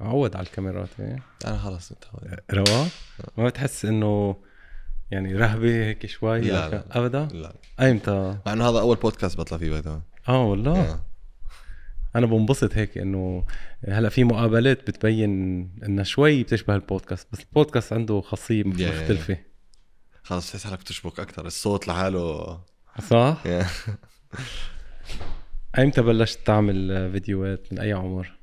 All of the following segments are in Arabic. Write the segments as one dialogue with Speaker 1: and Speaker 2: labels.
Speaker 1: عود على الكاميرات إيه؟
Speaker 2: أنا خلص متعود
Speaker 1: رواق ما بتحس إنه يعني رهبة هيك شوي؟
Speaker 2: لا،
Speaker 1: هيك؟
Speaker 2: لا.
Speaker 1: أبدا؟
Speaker 2: لا.
Speaker 1: ايمتى
Speaker 2: مع إنه هذا أول بودكاست بطلع فيه ذا
Speaker 1: آه والله؟ أنا بنبسط هيك إنه هلأ في مقابلات بتبين انها شوي بتشبه البودكاست بس البودكاست عنده خاصيه مختلفة.
Speaker 2: خلص بتحس حالك بتشبك أكثر الصوت لحاله.
Speaker 1: صح؟ ايمتى بلشت تعمل فيديوهات من أي عمر؟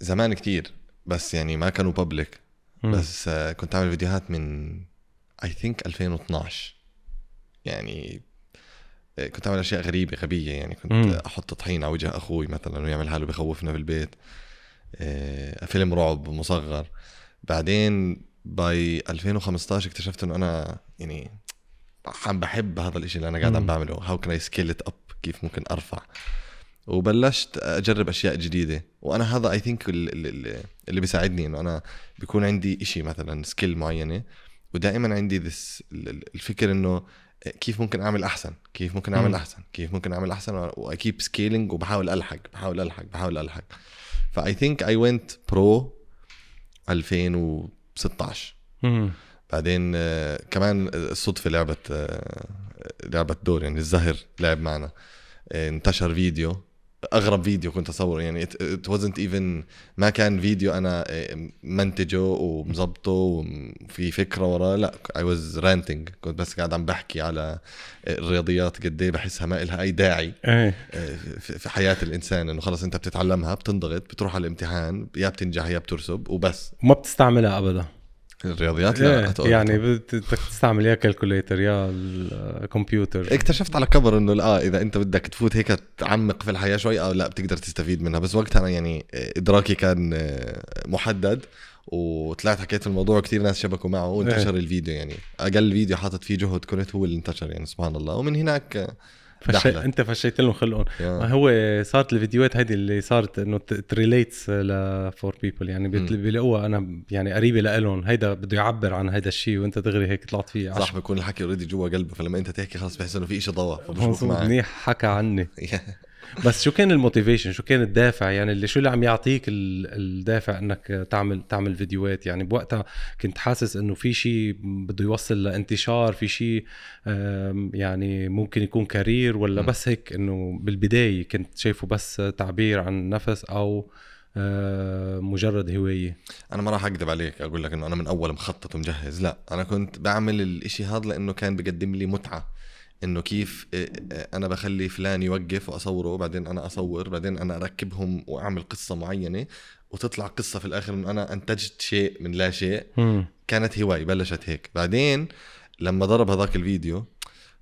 Speaker 2: زمان كتير بس يعني ما كانوا بابليك. بس آه، كنت أعمل فيديوهات من اي ثينك 2012 يعني آه، كنت أعمل أشياء غريبة غبية. يعني كنت
Speaker 1: مم.
Speaker 2: أحط طحين على وجه أخوي مثلا ويعمل حاله بخوفنا بالبيت آه، فيلم رعب مصغر. بعدين باي 2015 اكتشفت إنه أنا يعني عم بحب هذا الإشي اللي أنا قاعد عم. بعمله. how can I scale up كيف ممكن أرفع؟ وبلشت أجرب أشياء جديدة. وأنا هذا I think اللي, اللي بيساعدني إنه أنا بيكون عندي إشي مثلا skill معينة. ودائما عندي this الفكر إنه كيف ممكن أعمل أحسن كيف ممكن
Speaker 1: أعمل.
Speaker 2: أحسن كيف ممكن أعمل أحسن و I keep scaling وبحاول ألحق بحاول ألحق بحاول ألحق. ف I think I went pro 2016
Speaker 1: مم.
Speaker 2: بعدين آه، كمان الصدفة لعبت آه، لعبت دور يعني الزهر لعب معنا. آه، انتشر فيديو. أغرب فيديو كنت أصوره. يعني it, it wasn't even ما كان فيديو أنا منتجه ومظبطه وفي فكرة وراه. لا I was ranting. كنت بس قاعد عم بحكي على الرياضيات قد إيه بحسها ما لها أي داعي
Speaker 1: إيه.
Speaker 2: آه، في في حياة الإنسان. إنه خلص أنت بتتعلمها بتنضغط بتروح على الامتحان يا بتنجح يا بترسب وبس.
Speaker 1: وما بتستعملها ابدا.
Speaker 2: الرياضيات؟ لا
Speaker 1: إيه، يعني بدك تستعمل يا calculator يا الكمبيوتر.
Speaker 2: اكتشفت على كبر إنه لا إذا أنت بدك تفوت هيك تعمق في الحياة شوي آه لا بتقدر تستفيد منها. بس وقتها أنا يعني إدراكي كان آه، محدد وطلعت حكيت الموضوع كثير ناس شبكوا معه وانتشر الفيديو يعني. أقل فيديو حاطط فيه جهد كنت هو اللي انتشر يعني سبحان الله. ومن هناك آه،
Speaker 1: فشي... انت فشيت لهم خلقهم.
Speaker 2: يا-
Speaker 1: ما هو صارت الفيديوهات هيدي اللي صارت إنه ت relates ل for people يعني. بيلاقوها أنا يعني قريبة لهم هيدا بده يعبر عن هيدا الشيء وأنت دغري هيك طلعت فيه.
Speaker 2: صح بيكون الحكي already جوا قلبه. فلما أنت تحكي خلص بحس إنه في شيء ضوى معك
Speaker 1: منيح حكى عني. بس شو كان ال motivation؟ شو كان الدافع؟ يعني اللي شو اللي عم يعطيك ال- الدافع إنك تعمل تعمل فيديوهات؟ يعني بوقتها كنت حاسس إنه في شيء بده يوصل لانتشار في شيء يعني ممكن يكون career ولا
Speaker 2: م.
Speaker 1: بس هيك إنه بالبداية كنت شايفه بس تعبير عن نفس أو مجرد هوايه
Speaker 2: أنا ما راح أكذب عليك أقول لك إنه أنا من أول مخطط ومجهز لا أنا كنت بعمل الإشي هذا لأنه كان بقدم لي متعة. إنه كيف إيه، إيه، أنا بخلي فلان يوقف وأصوره بعدين أنا أصور بعدين أنا أركبهم وأعمل قصة معينة وتطلع قصة في الآخر إنه أنا أنتجت شيء من لا شيء. كانت هواي بلشت هيك بعدين لما ضرب هذاك الفيديو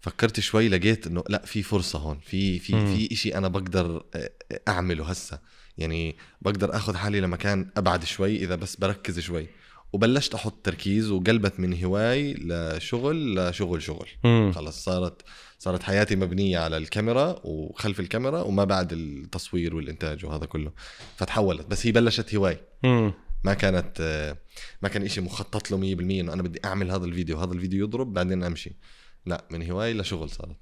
Speaker 2: فكرت شوي لقيت إنه لا في فرصة هون في في. في شيء أنا بقدر آه، أعمله هسه يعني بقدر آخذ حالي لمكان أبعد شوي إذا بس بركز شوي وبلشت أحط تركيز وقلبت من هواي لشغل لشغل شغل
Speaker 1: مم.
Speaker 2: خلص صارت صارت حياتي مبنية على الكاميرا وخلف الكاميرا وما بعد التصوير والإنتاج وهذا كله فتحولت بس هي بلشت هواي
Speaker 1: مم.
Speaker 2: ما كانت ما كان إشي مخطط له 100% إنه أنا بدي أعمل هذا الفيديو هذا الفيديو يضرب بعدين أمشي لا من هواي لشغل صارت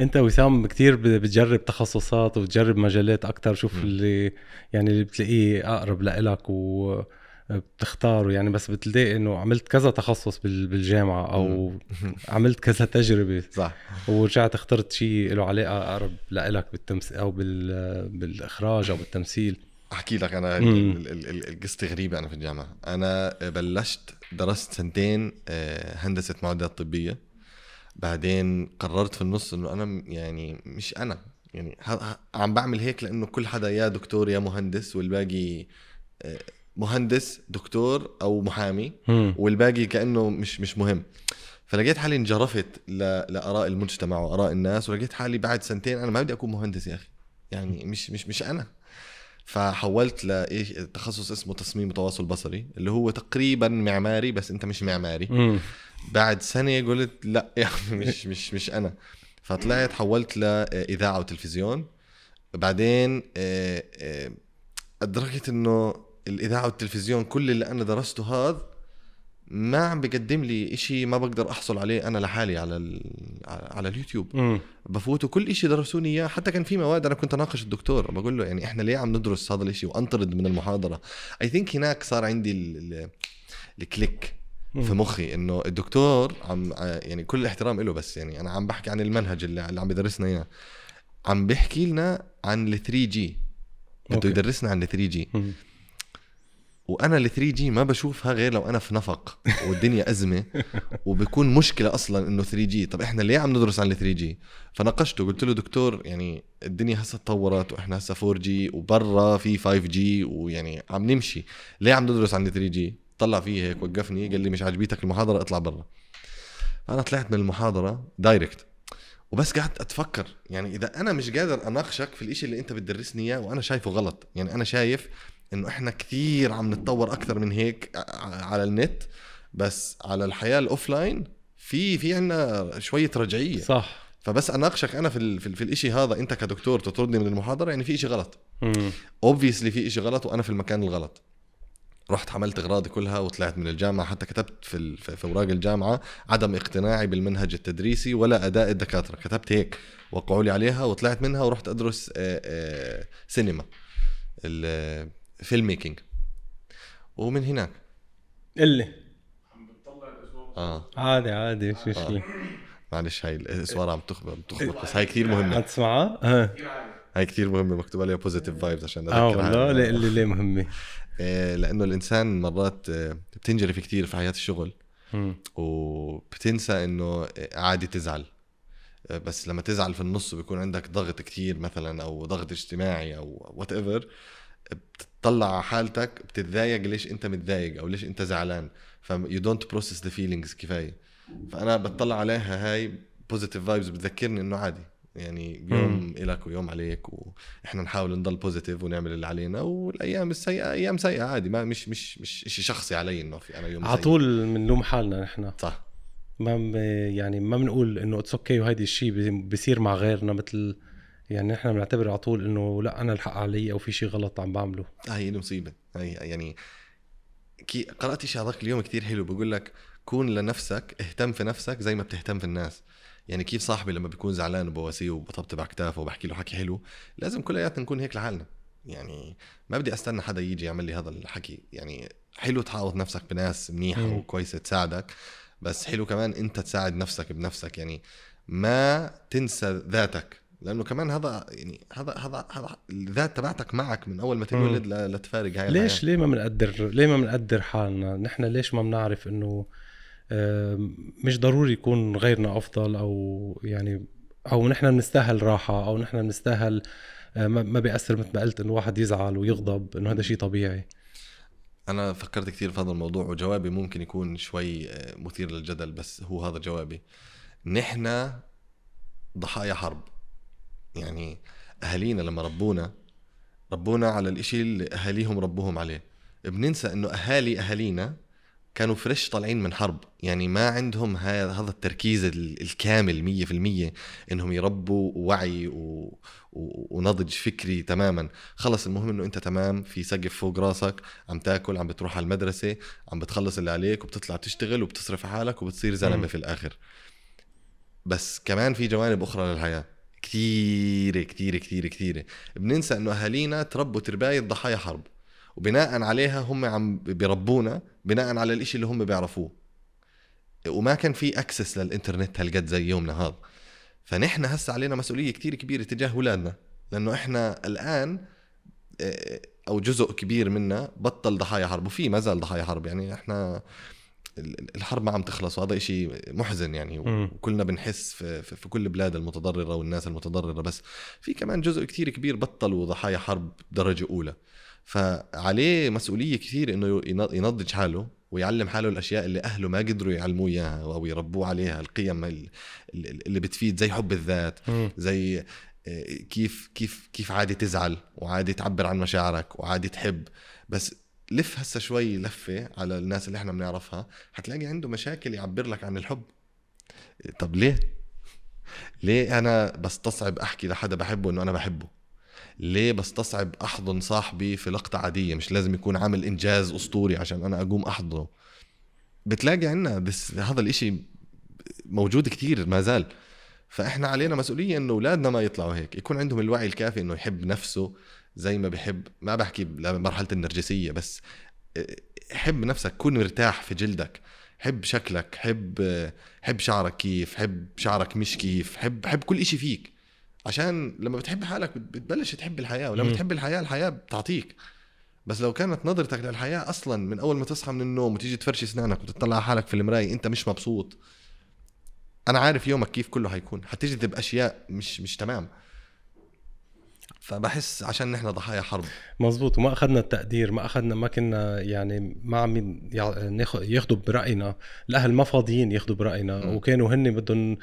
Speaker 1: أنت وسام كتير ب- بتجرب تخصصات وبتجرب مجالات أكتر شوف
Speaker 2: مم.
Speaker 1: اللي يعني اللي بتلاقيه أقرب لإلك وبتختاره يعني بس بتلاقي إنه عملت كذا تخصص بال- بالجامعة أو عملت كذا تجربة.
Speaker 2: صح.
Speaker 1: ورجعت اخترت شيء له علاقة أقرب لإلك بالتمثيل أو بال... بالإخراج أو بالتمثيل.
Speaker 2: أحكي لك أنا القصة غريبة أنا في الجامعة. أنا بلشت درست سنتين آه، هندسة معدات طبية. بعدين قررت في النص إنه أنا يعني مش أنا يعني عم بعمل هيك لأنه كل حدا يا دكتور يا مهندس والباقي آه، مهندس دكتور أو محامي. والباقي كأنه مش مش مهم. فلقيت حالي انجرفت لآراء المجتمع وآراء الناس ولقيت حالي بعد سنتين أنا ما بدي أكون مهندس يا أخي. يعني مش مش مش أنا. فحولت لايش تخصص اسمه تصميم وتواصل بصري اللي هو تقريبا معماري بس أنت مش معماري. بعد سنة قلت لا يعني مش مش مش أنا. فطلعت حولت لاذاعه وتلفزيون. بعدين آه، آه، أدركت إنه الإذاعة والتلفزيون كل اللي أنا درسته هذا ما عم بقدم لي إشي ما بقدر أحصل عليه أنا لحالي على ال... على اليوتيوب.
Speaker 1: مم.
Speaker 2: بفوتوا كل إشي درسوني إياه. حتى كان في مواد أنا كنت أناقش الدكتور بقول له يعني إحنا ليه عم ندرس هذا الإشي وأنطرد من المحاضرة؟ I think هناك صار عندي ال... ال... ال click في مخي إنه الدكتور عم يعني كل الاحترام له بس يعني أنا عم بحكي عن المنهج اللي, اللي عم يدرسنا إياه. عم بيحكي لنا عن ال 3G بده. يدرسنا عن ال 3 جي. وأنا ال 3 جي ما بشوفها غير لو أنا في نفق والدنيا أزمة وبكون مشكلة أصلا إنه 3G طب إحنا ليه عم ندرس عن ال 3G فناقشته قلت له دكتور يعني الدنيا هسه تطورت وإحنا هسه 4 جي وبرا في 5 جي ويعني عم نمشي. ليه عم ندرس عن ال 3G طلع فيه هيك وقفني قال لي مش عاجبيتك المحاضرة اطلع برا. فانا طلعت من المحاضرة direct وبس قعدت أتفكر يعني إذا أنا مش قادر أناقشك في الإشي اللي أنت بتدرسني إياه وأنا شايفه غلط. يعني أنا شايف إنه إحنا كثير عم نتطور أكثر من هيك على النت. بس على الحياة ال offline في في عنا شوية رجعية.
Speaker 1: صح.
Speaker 2: فبس أناقشك أنا في في, في الإشي هذا أنت كدكتور تطردني من المحاضرة يعني في إشي غلط. obviously في إشي غلط وأنا في المكان الغلط. رحت حملت أغراضي كلها وطلعت من الجامعة حتى كتبت في في أوراق الجامعة عدم اقتناعي بالمنهج التدريسي ولا أداء الدكاترة. كتبت هيك وقعوا لي عليها وطلعت منها ورحت أدرس آه، آه، سينما. ال filmmaking ومن هناك.
Speaker 1: اللي.
Speaker 2: آه.
Speaker 1: عادي عادي شو
Speaker 2: آه.
Speaker 1: شيء
Speaker 2: معلش هاي الاسوار عم تخبط بتخبط بس هاي كثير مهمة.
Speaker 1: عم تسمعها؟ آه
Speaker 2: هاي كثير مهمة مكتوب عليها positive vibes عشان آه.
Speaker 1: والله ليه اللي ليه مهمة؟
Speaker 2: آه، لأنه الإنسان مرات آه، بتنجرف كثير في حياة الشغل. وبتنسى إنه عادي تزعل. بس لما تزعل في النص بيكون عندك ضغط كتير مثلا أو ضغط اجتماعي أو whatever بتطلع على حالتك بتتضايق ليش انت متضايق أو ليش انت زعلان. ف you don't process the feelings كفاية. فأنا بتطلع عليها هاي positive vibes بتذكرني إنه عادي. يعني يوم إلك ويوم عليك وإحنا نحاول نضل positive ونعمل اللي علينا والأيام السيئة أيام سيئة عادي. ما مش مش مش شيء شخصي علي إنه في أنا يوم
Speaker 1: على. طول بنلوم حالنا نحن.
Speaker 2: صح.
Speaker 1: ما يعني ما بنقول إنه it's okay وهيدي الشيء بيصير مع غيرنا مثل يعني نحن بنعتبر على طول إنه لأ أنا الحق علي أو في شيء غلط عم بعمله.
Speaker 2: هاي المصيبه هاي يعني كي قرأت شيء هذاك اليوم كتير حلو بقول لك كون لنفسك اهتم في نفسك زي ما بتهتم في الناس. يعني كيف صاحبي لما بيكون زعلان وبواسيه وبطبطب على كتافه وبحكي له حكي حلو لازم كلياتنا نكون هيك لحالنا. يعني ما بدي أستنى حدا يجي يعمل لي هذا الحكي. يعني حلو تحاوط نفسك بناس
Speaker 1: منيحة.
Speaker 2: وكويسة تساعدك بس حلو كمان إنت تساعد نفسك بنفسك. يعني ما تنسى ذاتك. لأنه كمان هذا يعني هذا هذا هذا الذات تبعتك معك من أول ما تنولد لتفارق هاي
Speaker 1: ليش
Speaker 2: الحياة.
Speaker 1: ليه ما بنقدر ليه ما بنقدر حالنا؟ نحن ليش ما بنعرف إنه مش ضروري يكون غيرنا أفضل أو يعني أو نحن بنستاهل راحة أو نحن بنستاهل آه، ما ما بيأثر مثل ما قلت إنه واحد يزعل ويغضب إنه هذا شيء طبيعي.
Speaker 2: أنا فكرت كثير في هذا الموضوع وجوابي ممكن يكون شوي آه، مثير للجدل بس هو هذا جوابي. نحن ضحايا حرب. يعني أهالينا لما ربونا ربونا على الإشي اللي أهاليهم ربوهم عليه. بننسى إنه أهالي أهالينا كانوا فريش طالعين من حرب. يعني ما عندهم هذا التركيز ال- الكامل مية في المية إنهم يربوا وعي و... و... ونضج فكري تماما. خلص المهم إنه أنت تمام في سقف فوق راسك عم تاكل عم بتروح على المدرسة عم بتخلص اللي عليك وبتطلع تشتغل وبتصرف على حالك وبتصير
Speaker 1: مم.
Speaker 2: زلمة في الآخر. بس كمان في جوانب أخرى للحياة. كثيرة كثيرة كثيرة كثيرة بننسى إنه أهالينا تربوا ترباية ضحايا حرب. وبناء عليها هم عم بيربونا بناء على الإشي اللي هم بيعرفوه. وما كان في اكسس للإنترنت هالقد زي يومنا هذا فنحن هسه علينا مسؤولية كتير كبيرة تجاه اولادنا لأنه إحنا الآن آه، أو جزء كبير منا بطل ضحايا حرب. وفي ما زال ضحايا حرب. يعني إحنا الحرب ما عم تخلص وهذا إشي محزن يعني. وكلنا بنحس في, في, كل البلاد المتضررة والناس المتضررة بس في كمان جزء كتير كبير بطلوا ضحايا حرب درجة أولى فعليه مسؤولية كثير إنه ين- ينضج حاله ويعلم حاله الأشياء اللي أهله ما قدروا يعلموه إياها أو يربوه عليها القيم ال- ال- اللي بتفيد زي حب الذات. زي آه، كيف كيف كيف عادي تزعل وعادي تعبر عن مشاعرك وعادي تحب بس لف هسه شوي لفة على الناس اللي إحنا بنعرفها حتلاقي عنده مشاكل يعبر لك عن الحب. طب ليه؟ ليه أنا بستصعب أحكي لحدا بحبه إنه أنا بحبه؟ ليه بستصعب أحضن صاحبي في لقطة عادية؟ مش لازم يكون عامل إنجاز أسطوري عشان أنا أقوم أحضنه. بتلاقي عنا بس هذا الإشي موجود كتير ما زال. فإحنا علينا مسؤولية إنه أولادنا ما يطلعوا هيك. يكون عندهم الوعي الكافي إنه يحب نفسه زي ما بحب ما بحكي لمرحلة النرجسية بس حب نفسك كون مرتاح في جلدك. حب شكلك حب حب شعرك كيف حب شعرك مش كيف حب حب كل إشي فيك. عشان لما بتحب حالك بتبلش تحب الحياة ولما بتحب الحياة الحياة بتعطيك. بس لو كانت نظرتك للحياة أصلا من أول ما تصحى من النوم وتيجي تفرشي أسنانك وتطلع على حالك في المراية أنت مش مبسوط. أنا عارف يومك كيف كله حيكون حتجذب أشياء مش مش تمام. فبحس عشان نحن ضحايا حرب
Speaker 1: مزبوط وما أخذنا التقدير ما أخذنا ما كنا يعني ما عم ياخذوا برأينا الأهل ما فاضيين ياخذوا برأينا م. وكانوا هن بدهم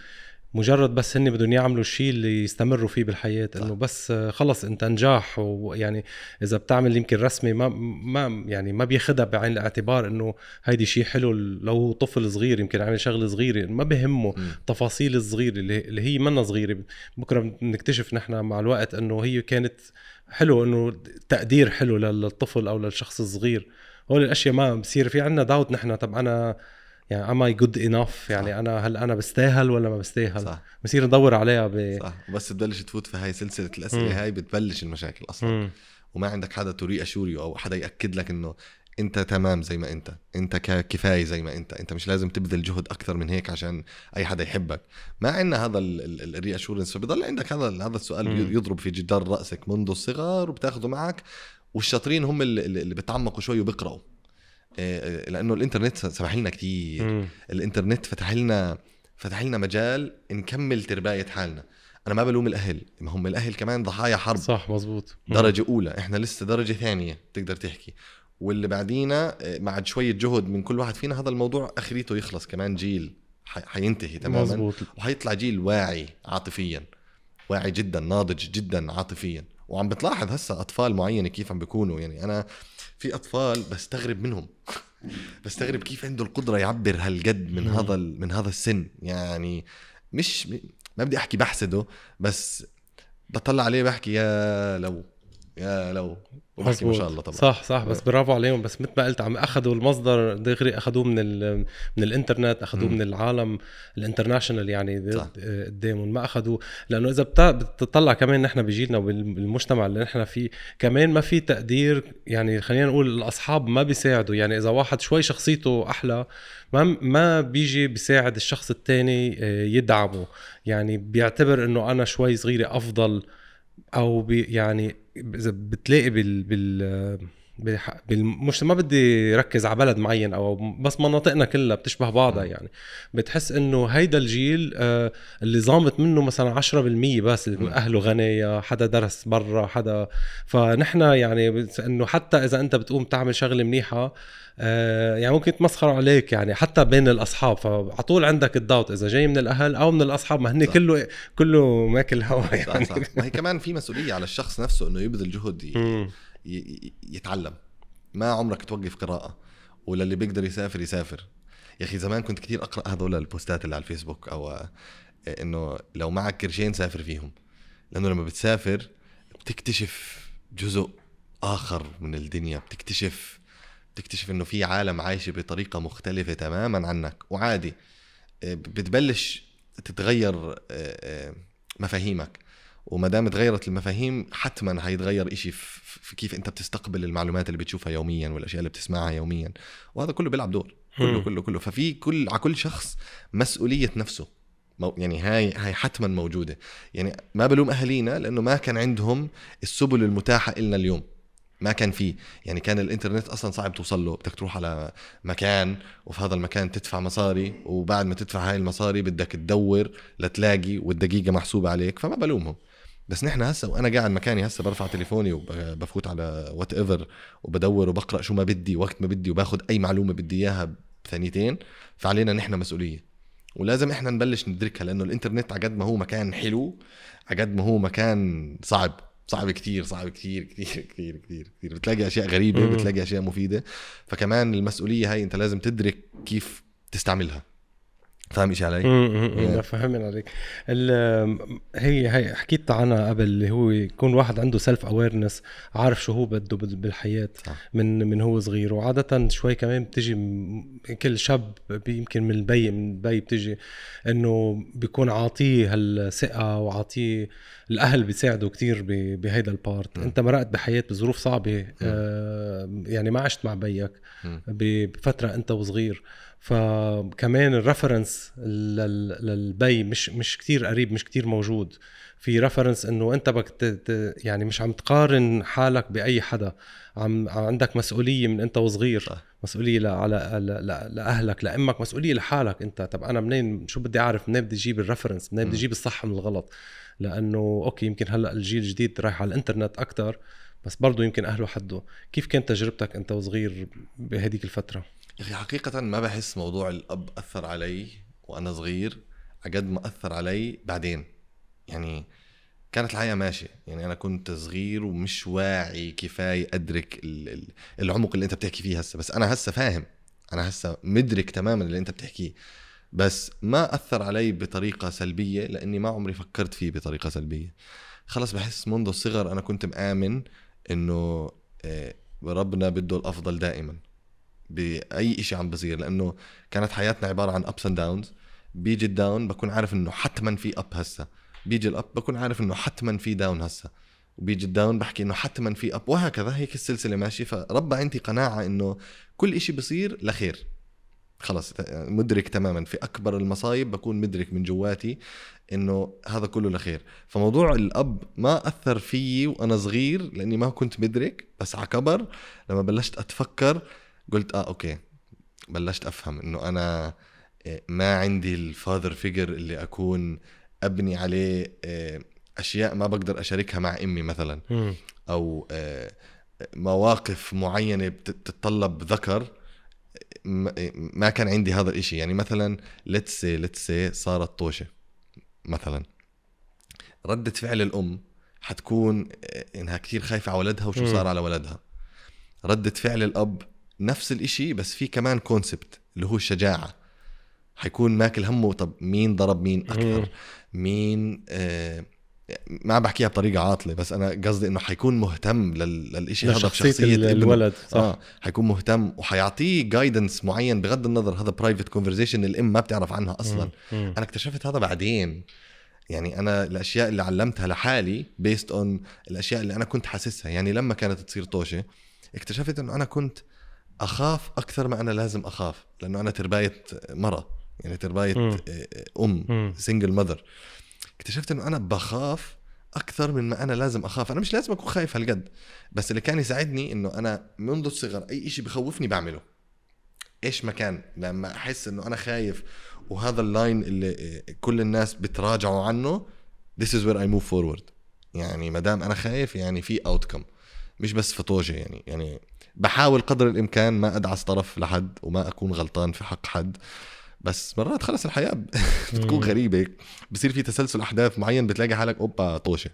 Speaker 1: مجرد بس هن بدهم يعملوا الشيء اللي يستمروا فيه بالحياة إنه بس خلص أنت نجاح ويعني إذا بتعمل يمكن رسمة ما ما يعني ما بياخذها بعين الاعتبار إنه هيدي شيء حلو لو طفل صغير يمكن عامل شغلة صغيرة ما بهمه التفاصيل الصغيرة اللي هي منا صغيرة. بكرة بنكتشف نحن مع الوقت إنه هي كانت حلو إنه تقدير حلو للطفل أو للشخص الصغير. هول الأشياء ما بصير في عندنا داوت نحن طب أنا يعني am I good enough يعني صح. أنا هل أنا بستاهل ولا ما بستاهل؟ صح. بصير ندور عليها ب
Speaker 2: صح. بس تبلش تفوت في هاي سلسلة الأسئلة م. هاي بتبلش المشاكل أصلا. م. وما عندك حدا to reassure you أو حدا يأكد لك إنه أنت تمام زي ما أنت. أنت كفاية زي ما أنت. أنت مش لازم تبذل جهد أكثر من هيك عشان أي حدا يحبك. ما عندنا هذا ال reassurance فبضل عندك هذا هذا السؤال م. يضرب في جدار رأسك منذ الصغر وبتاخذه معك. والشاطرين هم اللي, اللي بتعمقوا شوي وبيقراوا لأنه الإنترنت سمح لنا كثير الإنترنت فتح لنا فتح لنا مجال نكمل ترباية حالنا. أنا ما بلوم الأهل ما هم الأهل كمان ضحايا حرب.
Speaker 1: صح مزبوط
Speaker 2: درجة أولى. إحنا لسه درجة ثانية تقدر تحكي. واللي بعدينا آه، مع شوية جهد من كل واحد فينا هذا الموضوع أخريته يخلص. كمان جيل حينتهي تماما. مزبوط. وحيطلع جيل واعي عاطفيا. واعي جدا ناضج جدا عاطفيا. وعم بتلاحظ هسه أطفال معينة كيف عم بيكونوا. يعني أنا في أطفال بستغرب منهم. بستغرب كيف عنده القدرة يعبر هالقد من هذا من هذا السن. يعني مش ما بدي أحكي بحسده بس بطلع عليه بحكي يا لو. يا لو. وبحكي ما شاء الله طبعا.
Speaker 1: صح صح بس برافو عليهم. بس مثل ما قلت عم أخذوا المصدر دغري أخذوه من من الإنترنت أخذوه من العالم الإنترناشونال يعني قدامهم ما أخذوه. لأنه إذا بتطلع كمان نحن بجيلنا وبالمجتمع اللي نحن فيه كمان ما في تقدير يعني خلينا نقول الأصحاب ما بيساعدوا. يعني إذا واحد شوي شخصيته أحلى ما ما بيجي بيساعد الشخص الثاني آه، يدعمه. يعني بيعتبر إنه أنا شوي صغيرة أفضل أو بي يعني إذا بتلاقي بال بال بالمش ما بدي ركز على بلد معين أو بس مناطقنا كلها بتشبه بعضها يعني. بتحس إنه هيدا الجيل آه، اللي ظامت منه مثلا 10% بس أهله غنية حدا درس برا حدا. فنحن يعني إنه حتى إذا أنت بتقوم تعمل شغلة منيحة يعني ممكن يتمسخروا عليك يعني حتى بين الأصحاب. فعلى طول عندك الداوت إذا جاي من الأهل أو من الأصحاب ما هن كله كله ماكل هوا يعني صح. صح.
Speaker 2: ما هي كمان في مسؤولية على الشخص نفسه إنه يبذل جهد يتعلم. ما عمرك توقف قراءة وللي بيقدر يسافر يسافر. يا أخي زمان كنت كثير أقرأ هذول البوستات اللي على الفيسبوك أو آه، إنه لو معك قرشين سافر فيهم. لأنه لما بتسافر بتكتشف جزء آخر من الدنيا بتكتشف بتكتشف إنه في عالم عايشة بطريقة مختلفة تماما عنك. وعادي آه، بتبلش تتغير آه، مفاهيمك. وما دام تغيرت المفاهيم حتما هيتغير إشي في كيف أنت بتستقبل المعلومات اللي بتشوفها يوميا والأشياء اللي بتسمعها يوميا. وهذا كله بيلعب دور. كله كله كله. ففي كل على كل شخص مسؤولية نفسه. يعني هاي هاي حتما موجودة. يعني ما بلوم اهالينا لأنه ما كان عندهم السبل المتاحة لنا اليوم. ما كان في يعني كان الإنترنت أصلا صعب توصل له. بدك تروح على مكان وفي هذا المكان تدفع مصاري وبعد ما تدفع هاي المصاري بدك تدور لتلاقي والدقيقة محسوبة عليك فما بلومهم. بس نحن هسه وأنا قاعد مكاني هسه برفع تليفوني وبفوت على whatever وبدور وبقرأ شو ما بدي وقت ما بدي وباخذ أي معلومة بدي إياها بثانيتين فعلينا نحن مسؤولية. ولازم إحنا نبلش ندركها لأنه الإنترنت على قد ما هو مكان حلو على قد ما هو مكان صعب. صعب كتير صعب كتير كتير كتير كتير كتير. بتلاقي أشياء غريبة بتلاقي أشياء مفيدة. فكمان المسؤولية هاي أنت لازم تدرك كيف تستعملها. فاهم إيش علي؟
Speaker 1: امم فهمنا عليك. هي هي حكيت عنها قبل اللي هو يكون واحد عنده self awareness عارف شو هو بده بالحياة صح. من من هو صغير. وعادة شوي كمان بتجي كل شاب يمكن من البي من البي بتجي إنه بيكون عاطيه هالثقة وعاطيه الأهل بيساعدوا كتير بهيدا ال part م. أنت مرقت بحياة بظروف صعبة آه يعني ما عشت مع بيك بفترة أنت وصغير. فكمان ال reference للبي مش مش كتير قريب مش كتير موجود. في reference إنه أنت بدك يعني مش عم تقارن حالك بأي حدا. عم عندك مسؤولية من أنت وصغير. صح. مسؤولية ل... على ل... لأهلك لأمك. مسؤولية لحالك أنت. طب أنا منين؟ شو بدي أعرف؟ منين بدي أجيب ال reference منين بدي أجيب الصح من الغلط؟ لأنه okay يمكن هلأ الجيل الجديد رايح على الإنترنت أكثر بس برضه يمكن أهله حده كيف كانت تجربتك أنت وصغير بهديك الفترة؟
Speaker 2: يا أخي حقيقة ما بحس موضوع الأب أثر علي وأنا صغير قد ما أثر علي بعدين. يعني كانت الحياة ماشية. يعني أنا كنت صغير ومش واعي كفاية أدرك العمق اللي أنت بتحكي فيه هسه. بس أنا هسه فاهم. أنا هسه مدرك تماما اللي أنت بتحكيه. بس ما أثر علي بطريقة سلبية لأني ما عمري فكرت فيه بطريقة سلبية. خلص بحس منذ الصغر أنا كنت مآمن إنه آه، ربنا بده الأفضل دائما. بأي شيء عم بصير لأنه كانت حياتنا عبارة عن ابس اند داونز بيجي ال down بكون عارف إنه حتما في up هسه. بيجي ال up بكون عارف إنه حتما في down هسه. وبيجي ال down بحكي إنه حتما في up وهكذا هيك السلسلة ماشية. فربى عندي قناعة إنه كل إشي بصير لخير. خلص مدرك تماما. في أكبر المصايب بكون مدرك من جواتي إنه هذا كله لخير. فموضوع الاب ما أثر فيي وأنا صغير لأني ما كنت مدرك بس على كبر لما بلشت أتفكر قلت آه okay. بلشت أفهم إنه أنا آه، ما عندي ال father figure اللي أكون أبني عليه آه، أشياء ما بقدر أشاركها مع أمي مثلا. أو آه، مواقف معينة بتتطلب ذكر ما كان عندي هذا الإشي. يعني مثلا let's say let's say صارت طوشة مثلا. ردة فعل الأم حتكون إنها كثير خايفة على ولدها وشو صار على ولدها. ردة فعل الأب نفس الإشي بس في كمان concept اللي هو الشجاعة. حيكون ماكل همه طب مين ضرب مين أكثر؟ مين آه ما بحكيها بطريقة عاطلة بس أنا قصدي إنه حيكون مهتم لل... للإشي
Speaker 1: هذا بشخصية الولد
Speaker 2: صح. آه حيكون مهتم وحيعطيه guidance معين بغض النظر هذا private conversation الأم ما بتعرف عنها أصلا. مم. أنا اكتشفت هذا بعدين. يعني أنا الأشياء اللي علمتها لحالي based on الأشياء اللي أنا كنت حاسسها. يعني لما كانت تصير طوشة اكتشفت إنه أنا كنت أخاف أكثر ما أنا لازم أخاف لأنه أنا ترباية مرة يعني ترباية م. أم single mother اكتشفت إنه أنا بخاف أكثر من ما أنا لازم أخاف. أنا مش لازم أكون خايف هالقد بس اللي كان يساعدني إنه أنا منذ الصغر أي شيء بخوفني بعمله. إيش ما كان لما أحس إنه أنا خايف وهذا اللاين اللي كل الناس بتراجعوا عنه this is where I move forward. يعني ما دام أنا خايف يعني في اوتكم مش بس فطوجه يعني يعني بحاول قدر الإمكان ما أدعس طرف لحد وما أكون غلطان في حق حد بس مرات خلص الحياة بتكون غريبة. بصير في تسلسل أحداث معين بتلاقي حالك أوبا طوشة.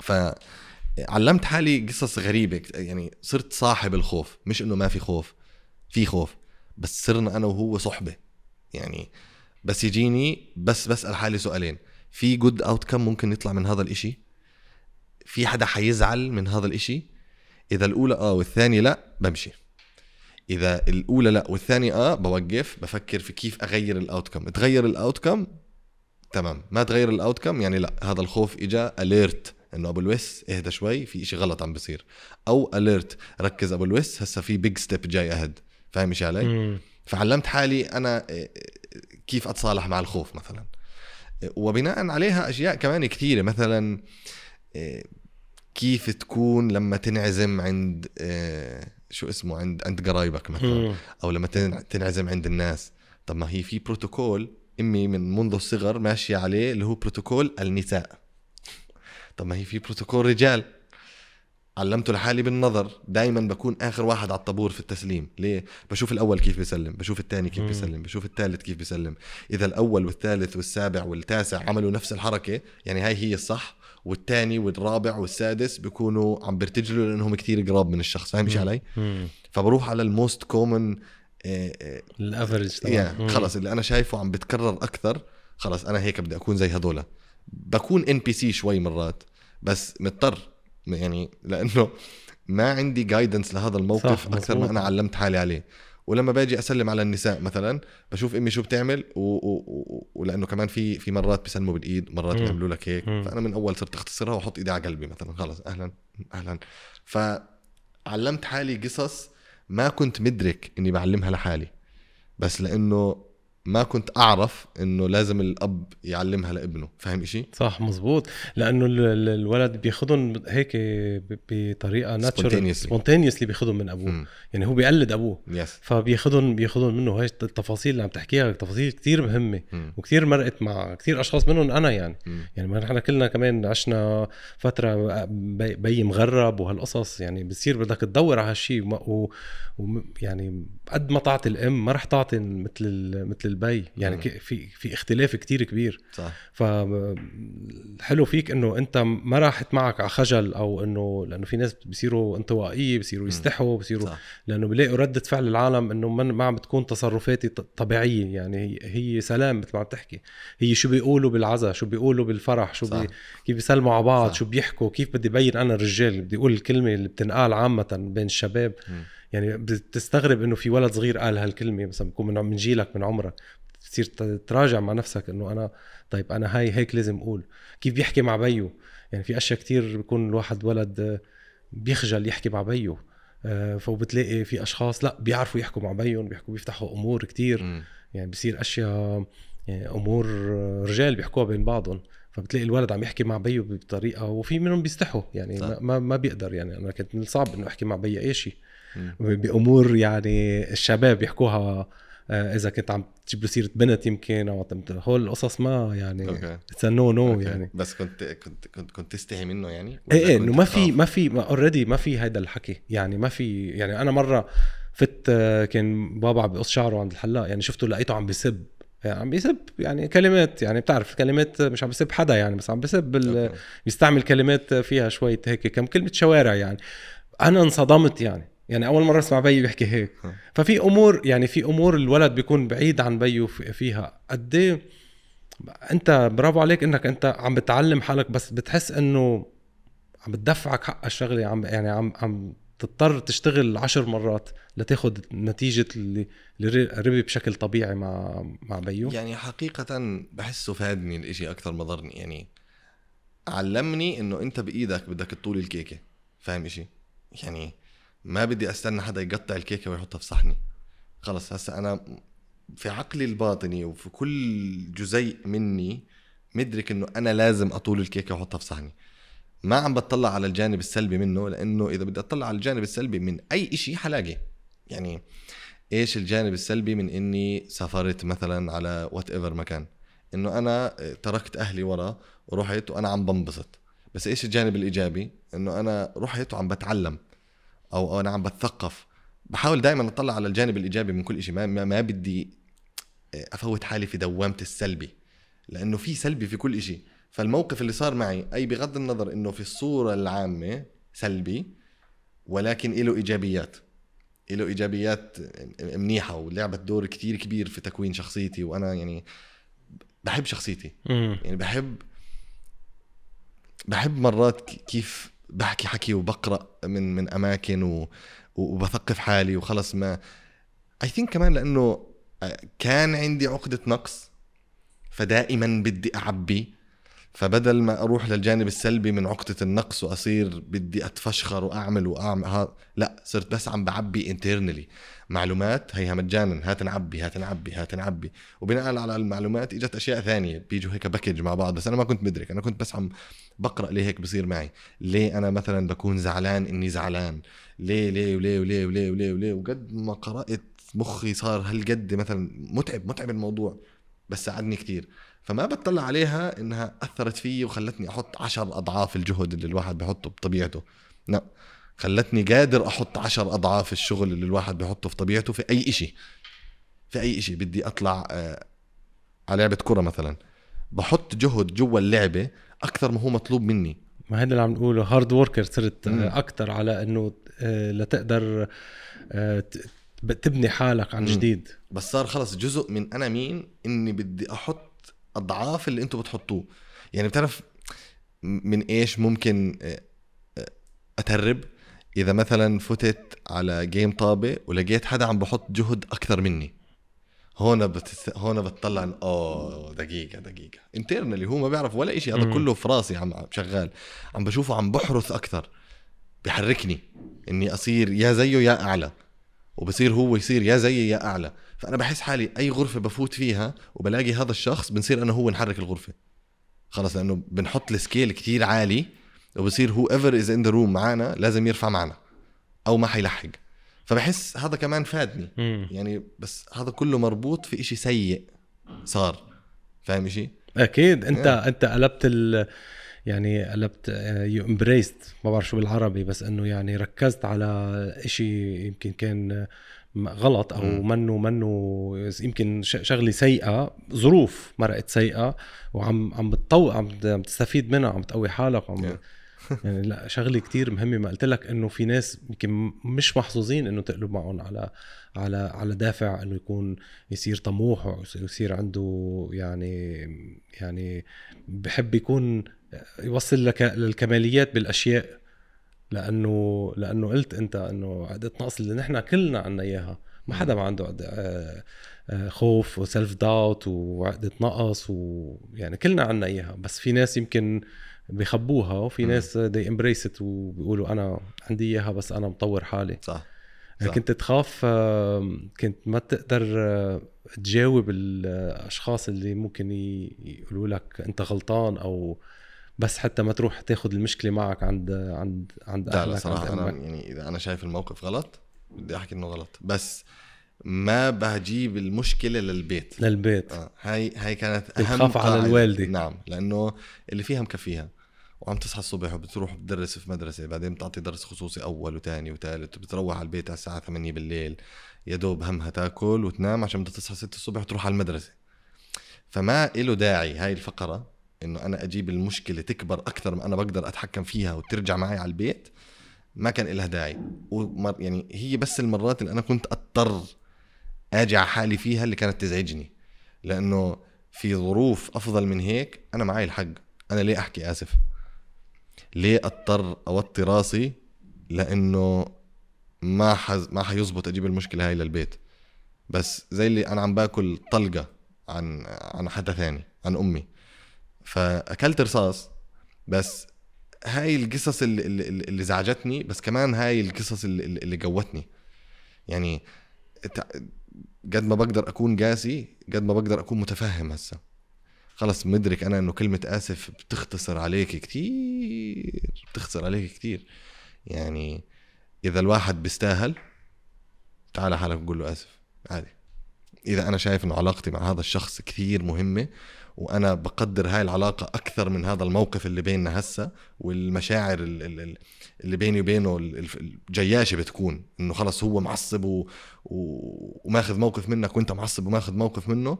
Speaker 2: فعلمت حالي قصص غريبة يعني صرت صاحب الخوف مش إنه ما في خوف في خوف بس صرنا أنا وهو صحبة. يعني بس يجيني بس بسأل حالي سؤالين. في good out ممكن يطلع من هذا الإشي؟ في حدا حيزعل من هذا الإشي؟ إذا الأولى آه والثانية لا بمشي. إذا الأولى لا والثانية آه بوقف بفكر في كيف أغير ال outcome تغير ال outcome تمام. ما تغير ال outcome يعني لا. هذا الخوف اجى alert إنه أبو الويس اهدى شوي في إشي غلط عم بصير. أو alert ركز أبو الويس هسه في big step جاي اهد فاهم إيش علي؟ مم. فعلمت حالي أنا آه، كيف أتصالح مع الخوف مثلا. وبناء عليها أشياء كمان كثيرة. مثلا آه، كيف تكون لما تنعزم عند آه، شو اسمه عند عند قرايبك مثلا أو لما تنعزم عند الناس. طب ما هي في بروتوكول إمي من منذ الصغر ماشية عليه اللي هو بروتوكول النساء. طب ما هي في بروتوكول رجال. علمته لحالي بالنظر. دائما بكون آخر واحد على الطابور في التسليم. ليه؟ بشوف الأول كيف بيسلم بشوف الثاني كيف بيسلم بشوف الثالث كيف بيسلم. إذا الأول والثالث والسابع والتاسع عملوا نفس الحركة يعني هاي هي الصح. والثاني والرابع والسادس بيكونوا عم بيرتجلوا لأنهم كثير قراب من الشخص فاهم إيش علي؟ فبروح على ال most common إيه إيه
Speaker 1: ال average
Speaker 2: يعني خلص اللي أنا شايفه عم بتكرر أكثر خلص أنا هيك بدي أكون زي هدول. بكون NPC شوي مرات بس مضطر يعني لأنه ما عندي guidance لهذا الموقف أكثر ما. أنا علمت حالي عليه. ولما باجي أسلم على النساء مثلا بشوف أمي شو بتعمل و... و... و... ولأنه كمان في في مرات بيسلموا بالإيد مرات. بيعملوا لك هيك. فأنا من أول صرت أختصرها وأحط إيدي على قلبي مثلا خلص أهلا أهلا فعلمت حالي قصص ما كنت مدرك إني بعلمها لحالي بس لأنه ما كنت أعرف إنه لازم الأب يعلمها لابنه فاهم إشي
Speaker 1: صح مزبوط لأنه ال- ال- الولد بياخذهم هيك بطريقة natural.
Speaker 2: Spontaneously
Speaker 1: بياخذهم من أبوه
Speaker 2: مم.
Speaker 1: يعني هو بيقلد أبوه
Speaker 2: yes
Speaker 1: فبياخذهم بياخذهم منه هاي التفاصيل اللي عم تحكيها تفاصيل كتير مهمة
Speaker 2: مم.
Speaker 1: وكتير مرقت مع كتير أشخاص منهم أنا يعني
Speaker 2: مم.
Speaker 1: يعني ما نحن كلنا كمان عشنا فترة بي, بي مغرب وهالقصص يعني بتصير بدك تدور على هالشيء وما- و... و... يعني قد ما تعطي الأم ما رح تعطي مثل. مثل البي يعني
Speaker 2: مم.
Speaker 1: في في اختلاف كتير كبير
Speaker 2: صح
Speaker 1: فحلو فيك إنه أنت ما راحت معك على خجل أو إنه لأنه في ناس بيصيروا انطوائية بيصيروا يستحوا بيصيروا
Speaker 2: صح
Speaker 1: لأنه بيلاقوا ردة فعل العالم إنه ما عم بتكون تصرفاتي طبيعية يعني هي, هي سلام مثل ما عم تحكي هي شو بيقولوا بالعزاء شو بيقولوا بالفرح شو
Speaker 2: صح.
Speaker 1: بي كيف بيسلموا على بعض
Speaker 2: صح.
Speaker 1: شو بيحكوا كيف بدي بين أنا الرجال بدي أقول الكلمة اللي بتنقال عامة بين الشباب
Speaker 2: مم.
Speaker 1: يعني بتستغرب إنه في ولد صغير قال هالكلمة مثلا بكون من من جيلك من عمرك. بتصير تراجع مع نفسك إنه أنا طيب أنا هاي هيك لازم أقول. كيف بيحكي مع بيو؟ يعني في أشياء كتير بيكون الواحد ولد آه، بيخجل يحكي مع بيو. آه، فبتلاقي في أشخاص لا بيعرفوا يحكوا مع بيهم بيحكوا بيفتحوا أمور كتير. يعني بصير أشياء يعني أمور رجال بيحكوها بين بعضهم. فبتلاقي الولد عم يحكي مع بيو بطريقة وفي منهم بيستحوا. يعني
Speaker 2: صح.
Speaker 1: ما, ما بيقدر. يعني أنا كنت من الصعب إنه أحكي مع بيي أي شيء. بأمور يعني الشباب يحكوها آه، إذا كنت عم تجيب له سيرة بنت يمكن أو هول القصص ما يعني it's no
Speaker 2: no.
Speaker 1: يعني.
Speaker 2: بس كنت كنت كنت كنت تستحي منه يعني؟ إيه
Speaker 1: إيه
Speaker 2: إنه
Speaker 1: ما في؟ ما في already ما في هيدا الحكي يعني ما في يعني أنا مرة فت آه، كان بابا عم بيقص شعره عند الحلاق يعني شفته لقيته عم بيسب. يعني عم بيسب يعني كلمات يعني بتعرف كلمات مش عم بيسب حدا يعني بس عم بيسب. بيستعمل كلمات فيها شوية هيك كم كلمة شوارع يعني. أنا انصدمت يعني. يعني أول مرة أسمع بيي بيحكي هيك. ففي أمور يعني في أمور الولد بيكون بعيد عن بيو في- فيها. قد إيه أنت برافو عليك إنك أنت عم بتعلم حالك بس بتحس إنه عم بتدفعك حق الشغلة عم يعني عم عم تضطر تشتغل عشر مرات لتاخد نتيجة اللي ربي بشكل طبيعي مع مع بيو.
Speaker 2: يعني حقيقة بحسه فادني الإشي أكثر ما ضرني. يعني علمني إنه أنت بإيدك بدك تطول الكيكة. فاهم إشي؟ يعني ما بدي أستنى حدا يقطع الكيكة ويحطها في صحني. خلص هسا أنا في عقلي الباطني وفي كل جزيء مني مدرك إنه أنا لازم أطول الكيكة وأحطها في صحني. ما عم بطلع على الجانب السلبي منه لأنه إذا بدي أطلع على الجانب السلبي من أي إشي حلاقي. يعني إيش الجانب السلبي من إني سافرت مثلا على whatever مكان؟ إنه أنا تركت أهلي ورا ورحت وأنا عم بنبسط. بس إيش الجانب الإيجابي؟ إنه أنا رحت وعم بتعلم. أو أو أنا عم بتثقف. بحاول دائما أطلع على الجانب الإيجابي من كل شيء ما, ما, بدي أفوت حالي في دوامة السلبي لأنه في سلبي في كل شيء فالموقف اللي صار معي أي بغض النظر إنه في الصورة العامة سلبي ولكن له إيجابيات. له إيجابيات منيحة ولعبت دور كتير كبير في تكوين شخصيتي. وأنا يعني بحب شخصيتي. يعني بحب بحب مرات كيف بحكي حكي وبقرأ من من أماكن و وبثقف حالي وخلص ما. اي ثينك كمان لأنه كان عندي عقدة نقص فدائما بدي أعبي فبدل ما أروح للجانب السلبي من عقدة النقص وأصير بدي أتفشخر وأعمل وأعمل ها لا صرت بس عم بعبي انترنالي معلومات هيها مجانا هات نعبي هات نعبي هات نعبي وبناء على المعلومات إجت أشياء ثانية بيجوا هيك باكج مع بعض. بس أنا ما كنت مدرك أنا كنت بس عم بقرأ ليه هيك بصير معي. ليه أنا مثلا بكون زعلان إني زعلان؟ ليه ليه وليه وليه وليه وليه وليه؟ وقد ما قرأت مخي صار هالقد مثلا متعب متعب الموضوع بس ساعدني كتير. فما بطلع عليها إنها أثرت فيي وخلتني أحط عشر أضعاف الجهد اللي الواحد بحطه بطبيعته. لا. خلتني قادر أحط عشر أضعاف الشغل اللي الواحد بحطه في طبيعته في أي إشي. في أي إشي. بدي أطلع آه، على لعبة كرة مثلا. بحط جهد جوا اللعبة أكثر ما هو مطلوب مني.
Speaker 1: ما هذا اللي عم نقوله. هارد وركر صرت
Speaker 2: مم.
Speaker 1: أكثر على إنه آه، لتقدر آه، تبني حالك عن
Speaker 2: مم.
Speaker 1: جديد.
Speaker 2: بس صار خلص جزء من أنا مين؟ إني بدي أحط أضعاف اللي أنتم بتحطوه. يعني بتعرف من إيش ممكن آه، آه، أتهرب؟ إذا مثلا فتت على جيم طابة ولقيت حدا عم بحط جهد أكثر مني هون بتس... هون بتطلع اوه دقيقة دقيقة. انترنالي هو ما بيعرف ولا شيء هذا. كله في راسي عم عم شغال. عم بشوفه عم بحرث أكثر بحركني إني أصير يا زيه يا أعلى وبصير هو يصير يا زيي يا أعلى. فأنا بحس حالي أي غرفة بفوت فيها وبلاقي هذا الشخص بنصير أنا هو نحرك الغرفة. خلص لأنه بنحط ال scale كتير عالي وبصير هو whoever is in the room معنا لازم يرفع معنا أو ما حيلحق فبحس هذا كمان فادني
Speaker 1: مم.
Speaker 2: يعني بس هذا كله مربوط في إشي سيء صار فاهم إشي؟
Speaker 1: أكيد أنت
Speaker 2: Yeah.
Speaker 1: أنت قلبت ال يعني قلبت you embraced ما بعرف شو بالعربي بس إنه يعني ركزت على إشي يمكن كان م- غلط
Speaker 2: أو.
Speaker 1: منه منه يمكن شغلة سيئة ظروف مرقت سيئة وعم عم بتطو عم تستفيد منها عم تقوي حالك عم
Speaker 2: Yeah.
Speaker 1: يعني لا شغله كتير مهمة. ما قلت لك إنه في ناس يمكن مش محظوظين إنه تقلب معهم على على على دافع إنه يكون يصير طموح ويصير عنده يعني يعني بحب يكون يوصل لك للكماليات بالأشياء. لأنه لأنه قلت أنت إنه عقده نقص اللي نحن كلنا عنا إياها. ما حدا ما عنده آه، خوف و self doubt وعقده نقص ويعني كلنا عنا إياها. بس في ناس يمكن بيخبوها وفي. ناس they embraced وبيقولوا أنا عندي إياها بس أنا مطور حالي
Speaker 2: صح صح.
Speaker 1: كنت تخاف كنت ما تقدر آه، تجاوب الأشخاص اللي ممكن يقولوا لك أنت غلطان أو بس حتى ما تروح تاخذ المشكلة معك عند عند عند
Speaker 2: لا لا أهلك
Speaker 1: عند
Speaker 2: أنا
Speaker 1: أمك.
Speaker 2: يعني إذا أنا شايف الموقف غلط بدي أحكي إنه غلط بس ما بجيب المشكلة للبيت
Speaker 1: للبيت
Speaker 2: آه. هاي هاي كانت أهم
Speaker 1: بتخاف على
Speaker 2: قاعدة.
Speaker 1: الوالدة.
Speaker 2: نعم لأنه اللي فيها مكفيها وعم تصحى الصبح وبتروح بتدرس في مدرسة بعدين بتعطي درس خصوصي أول وثاني وثالث وبتروح على البيت على الساعة 8 بالليل يا دوب همها تاكل وتنام عشان بدها تصحى 6 الصبح وتروح على المدرسة. فما إله داعي هاي الفقرة إنه أنا أجيب المشكلة تكبر أكثر ما أنا بقدر أتحكم فيها وترجع معي على البيت ما كان إلها داعي. ومر يعني هي بس المرات اللي أنا كنت أضطر أجي على حالي فيها اللي كانت تزعجني. لأنه في ظروف أفضل من هيك أنا معي الحق. أنا ليه أحكي آسف؟ ليه أضطر أوطي راسي لأنه ما حز ما حيزبط أجيب المشكلة هاي للبيت. بس زي اللي أنا عم باكل طلقة عن عن حدا ثاني عن أمي. فأكلت رصاص بس هاي القصص اللي, اللي, زعجتني بس كمان هاي القصص اللي, اللي قوتني. يعني قد ما بقدر اكون قاسي قد ما بقدر اكون متفهم هسه. خلص مدرك أنا إنه كلمة آسف بتختصر عليك كتير بتختصر عليك كتير. يعني إذا الواحد بيستاهل تعال حالك وقول له آسف عادي. إذا أنا شايف إنه علاقتي مع هذا الشخص كثير مهمة وأنا بقدر هاي العلاقة أكثر من هذا الموقف اللي بيننا هسه والمشاعر ال- ال- ال- اللي بيني وبينه ال- ال- الجياشة بتكون. إنه خلص هو معصب. وماخذ موقف منك وأنت معصب وماخذ موقف منه.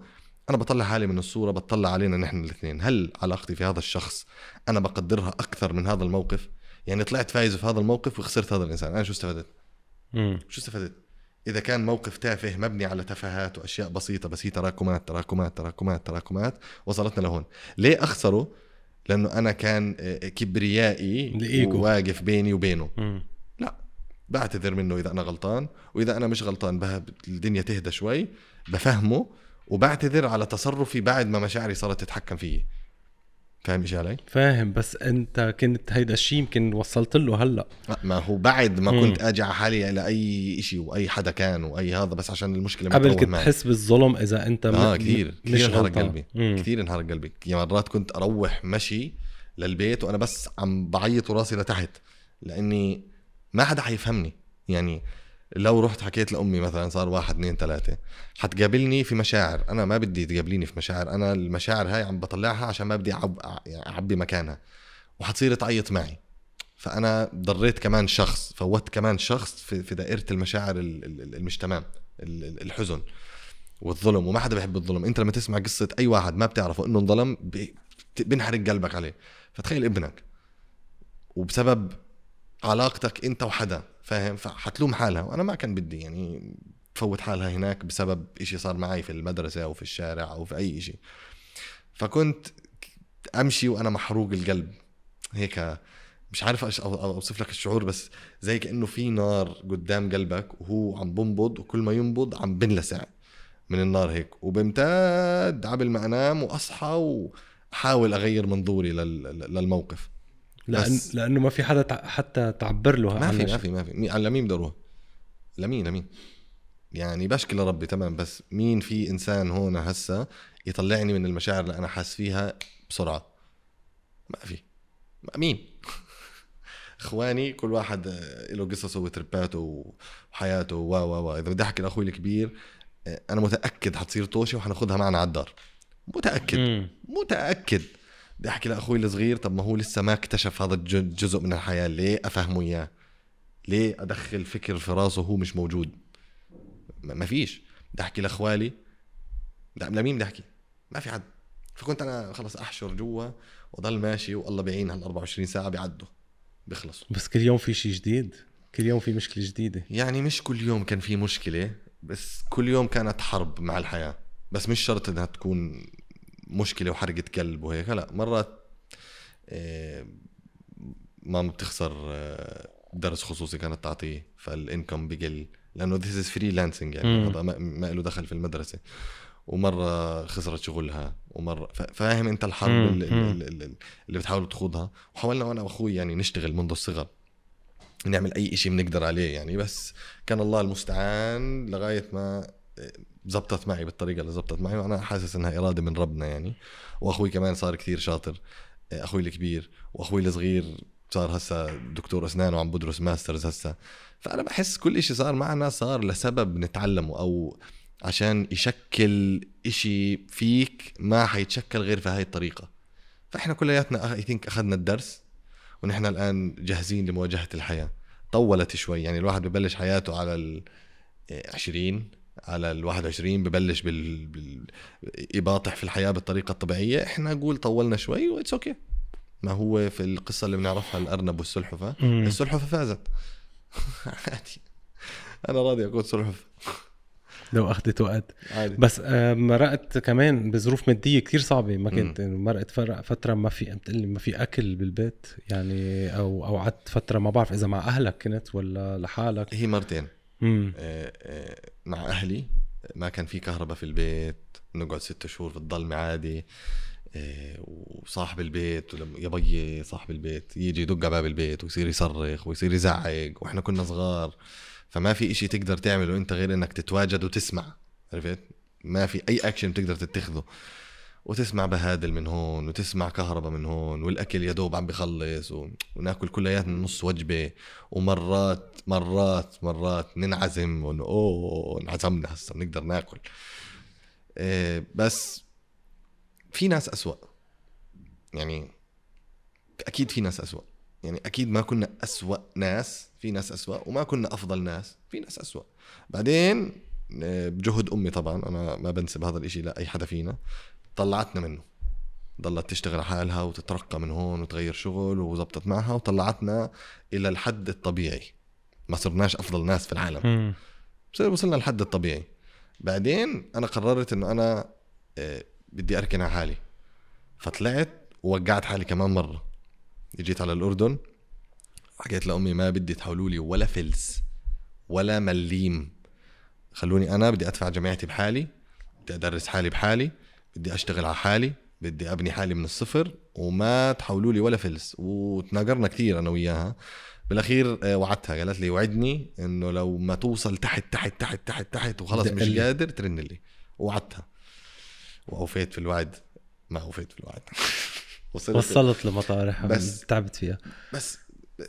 Speaker 2: أنا بطلع حالي من الصورة بطلع علينا نحن الاثنين. هل علاقتي في هذا الشخص أنا بقدرها أكثر من هذا الموقف؟ يعني طلعت فايز في هذا الموقف وخسرت هذا الإنسان. أنا شو استفدت؟
Speaker 1: مم.
Speaker 2: شو استفدت؟ إذا كان موقف تافه مبني على تفاهات وأشياء بسيطة بس هي تراكمات تراكمات تراكمات تراكمات وصلتنا لهون. ليه أخسره؟ لأنه أنا كان آه، كبريائي. واقف بيني وبينه.
Speaker 1: مم.
Speaker 2: لا. بعتذر منه إذا أنا غلطان وإذا أنا مش غلطان بها الدنيا تهدى شوي بفهمه وبعتذر على تصرفي بعد ما مشاعري صارت تتحكم فيي فاهم إيش علي؟
Speaker 1: فاهم بس أنت كنت هيدا الشيء يمكن وصلت له هلأ
Speaker 2: ما هو بعد ما. كنت أجي على حالي إلى أي شيء وأي حدا كان وأي هذا بس عشان المشكلة
Speaker 1: قبل كنت. تحس بالظلم إذا
Speaker 2: أنت
Speaker 1: آه
Speaker 2: كثير كثير انهار
Speaker 1: غلطان.
Speaker 2: قلبي. كثير انهار قلبي مرات كنت أروح مشي للبيت وأنا بس عم بعيط وراسي لتحت لأني ما حدا حيفهمني يعني لو رحت حكيت لأمي مثلا صار واحد اثنين ثلاثة حتقابلني في مشاعر. أنا ما بدي تقابليني في مشاعر. أنا المشاعر هاي عم بطلعها عشان ما بدي أعب... يعني أعبي مكانها. وحتصير تعيط معي. فأنا ضريت كمان شخص فوت كمان شخص في, في دائرة المشاعر ال- ال- ال- مش تمام ال- ال- الحزن والظلم. وما حدا بيحب الظلم. أنت لما تسمع قصة أي واحد ما بتعرفه إنه انظلم بي- بينحرق قلبك عليه. فتخيل ابنك. وبسبب علاقتك أنت وحدا فاهم؟ فحتلوم حالها. وأنا ما كان بدي يعني تفوت حالها هناك بسبب إشي صار معي في المدرسة أو في الشارع أو في أي إشي. فكنت أمشي وأنا محروق القلب. هيك مش عارف أش- أو- أو- أوصف لك الشعور بس زي كأنه في نار قدام قلبك وهو عم بنبض وكل ما ينبض عم بنلسع من النار هيك. وبمتد قبل ما أنام وأصحى وأحاول أغير منظوري لل- للموقف.
Speaker 1: لأن لأنه ما في حدا تع- حتى تعبر له
Speaker 2: ما في ما. في ما في. على مين بدي أروح؟ لمين لمين؟ يعني بشكي لربي تمام بس مين في إنسان هون هسا يطلعني من المشاعر اللي أنا حاس فيها بسرعة؟ ما في. مين؟ إخواني كل واحد آه، له قصصه وترباته وحياته و و و. إذا بدي أحكي لأخوي الكبير آه، أنا متأكد حتصير طوشة وحناخدها معنا على الدار.
Speaker 1: متأكد.
Speaker 2: متأكد. بدي أحكي لأخوي الصغير طب ما هو لسه ما اكتشف هذا الج- الجزء من الحياة ليه أفهمه إياه؟ ليه أدخل فكر في راسه هو مش موجود؟ ما فيش. بدي أحكي لأخوالي. لا لمين بدي أحكي؟ ما في حد. فكنت أنا خلص أحشر جوا وضل ماشي والله بيعين هال 24 ساعة بيعدوا. بيخلصوا.
Speaker 1: بس كل يوم في شيء جديد؟ كل يوم في مشكلة جديدة.
Speaker 2: يعني مش كل يوم كان في مشكلة بس كل يوم كانت حرب مع الحياة. بس مش شرط إنها تكون مشكلة وحرقة قلب وهيك لا مرات آه، ماما بتخسر آه، درس خصوصي كانت تعطيه فالإنكم بقل لأنه this is freelancing يعني
Speaker 1: مم.
Speaker 2: هذا ما, ما له دخل في المدرسة ومرة خسرت شغلها ومره فاهم أنت الحرب. اللي. اللي, اللي, اللي بتحاول تخوضها وحاولنا أنا وأخوي يعني نشتغل منذ الصغر نعمل أي شيء بنقدر عليه يعني بس كان الله المستعان لغاية ما زبطت معي بالطريقة اللي زبطت معي وأنا حاسس إنها إرادة من ربنا يعني. وأخوي كمان صار كثير شاطر أخوي الكبير وأخوي الصغير صار هسا دكتور أسنان وعم بدرس masters هسا فأنا بحس كل إشي صار معنا صار لسبب نتعلمه أو عشان يشكل إشي فيك ما حيتشكل غير في هاي الطريقة. فإحنا كلياتنا I think أخذنا الدرس ونحن الآن جاهزين لمواجهة الحياة. طولت شوي يعني الواحد ببلش حياته على ال 20 على ال 21 ببلش بال... بال... يباطح في الحياة بالطريقة الطبيعية إحنا نقول طولنا شوي و it's okay ما هو في القصة اللي بنعرفها الارنب والسلحفه
Speaker 1: مم.
Speaker 2: السلحفه فازت. عادي. أنا راضي اكون سلحفه
Speaker 1: لو أخذت وقت.
Speaker 2: عادي.
Speaker 1: بس مرقت كمان بظروف مادية كتير صعبة. ما كنت مرقت فترة ما في بتقلي ما في أكل بالبيت يعني أو أو قعدت فترة ما بعرف إذا مع أهلك كنت ولا لحالك.
Speaker 2: هي مرتين. مع أهلي. ما كان في كهرباء في البيت. نقعد ست شهور في الظلمة عادي. آه، وصاحب البيت ولما يا بيي صاحب البيت يجي يدق على باب البيت ويصير يصرخ ويصير يزعق وإحنا كنا صغار. فما في إشي تقدر تعمله أنت غير إنك تتواجد وتسمع. عرفت؟ ما في أي اكشن بتقدر تتخذه. وتسمع بهادل من هون وتسمع كهرباء من هون والأكل يا دوب عم بخلص. وناكل كلياتنا نص وجبة ومرات مرات مرات ننعزم ون... أوه انعزمنا هسه بنقدر ناكل. إيه بس في ناس أسوأ. يعني أكيد في ناس أسوأ. يعني أكيد ما كنا أسوأ ناس في ناس أسوأ وما كنا أفضل ناس في ناس أسوأ. بعدين إيه، بجهد أمي طبعا أنا ما بنسب هذا الإشي لأي حدا فينا. طلعتنا منه. ضلت تشتغل حالها وتترقى من هون وتغير شغل وزبطت معها وطلعتنا إلى الحد الطبيعي. ما صرناش أفضل ناس في العالم. بس وصلنا للحد الطبيعي. بعدين أنا قررت إنه أنا آه، بدي أركن على حالي. فطلعت ووقعت حالي كمان مرة. جيت على الأردن حكيت لأمي ما بدي تحولوا لي ولا فلس ولا مليم. خلوني أنا بدي أدفع جامعتي بحالي بدي أدرس حالي بحالي. بدي أشتغل على حالي بدي أبني حالي من الصفر وما تحولوا لي ولا فلس. وتناقرنا كثير أنا وياها. بالأخير آه، وعدتها. قالت لي وعدني إنه لو ما توصل تحت تحت تحت تحت تحت وخلص مش
Speaker 1: لي.
Speaker 2: قادر ترن لي. وعدتها. وأوفيت في الوعد. ما أوفيت في الوعد. وصلت.
Speaker 1: وصلت لمطارح
Speaker 2: بس-
Speaker 1: تعبت فيها.
Speaker 2: بس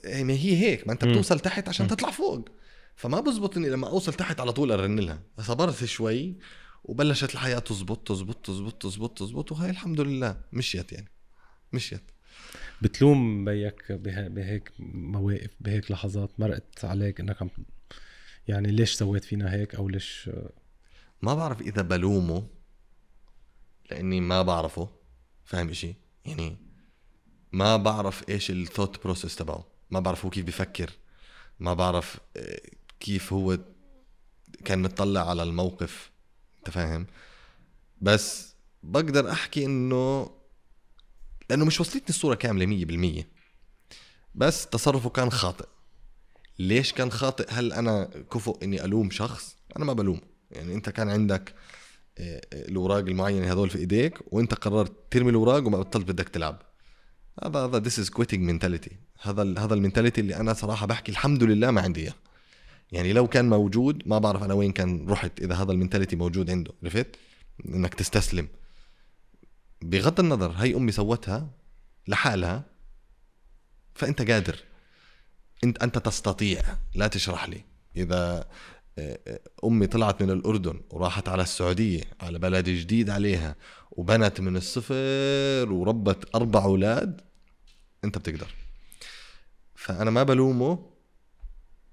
Speaker 2: ما هي هيك. ما
Speaker 1: أنت.
Speaker 2: بتوصل تحت عشان
Speaker 1: مم.
Speaker 2: تطلع فوق. فما بزبط إني لما أوصل تحت على طول أرن لها. صبرت شوي. وبلشت الحياة تزبط تزبط تزبط تزبط تزبط وهي الحمد لله مشيت يعني مشيت.
Speaker 1: بتلوم بيك به- بهيك مواقف بهيك لحظات مرقت عليك إنك عم يعني ليش سويت فينا هيك أو ليش؟
Speaker 2: ما بعرف إذا بلومه لإني ما بعرفه فاهم إشي؟ يعني ما بعرف إيش ال thought process تبعه ما بعرف هو كيف بيفكر ما بعرف آه، كيف هو كان متطلع على الموقف. فاهم؟ بس بقدر احكي انه لأنه مش وصلتني الصورة كاملة مية بالمية. بس تصرفه كان خاطئ. ليش كان خاطئ؟ هل أنا كفؤ إني ألوم شخص؟ أنا ما بلوم يعني أنت كان عندك آه، آه، الأوراق المعينة هذول في إيديك وأنت قررت ترمي الأوراق وما بطلت بدك تلعب. هذا هذا this is quitting mentality هذا هذا ال mentality اللي أنا صراحة بحكي الحمد لله ما عندي إياه. يعني لو كان موجود ما بعرف أنا وين كان رحت إذا هذا ال mentality موجود عنده عرفت؟ إنك تستسلم. بغض النظر هي أمي سوتها لحالها فأنت قادر. أنت أنت تستطيع. لا تشرح لي. إذا آه، آه، أمي طلعت من الأردن وراحت على السعودية على بلد جديد عليها وبنت من الصفر وربت أربع أولاد أنت بتقدر. فأنا ما بلومه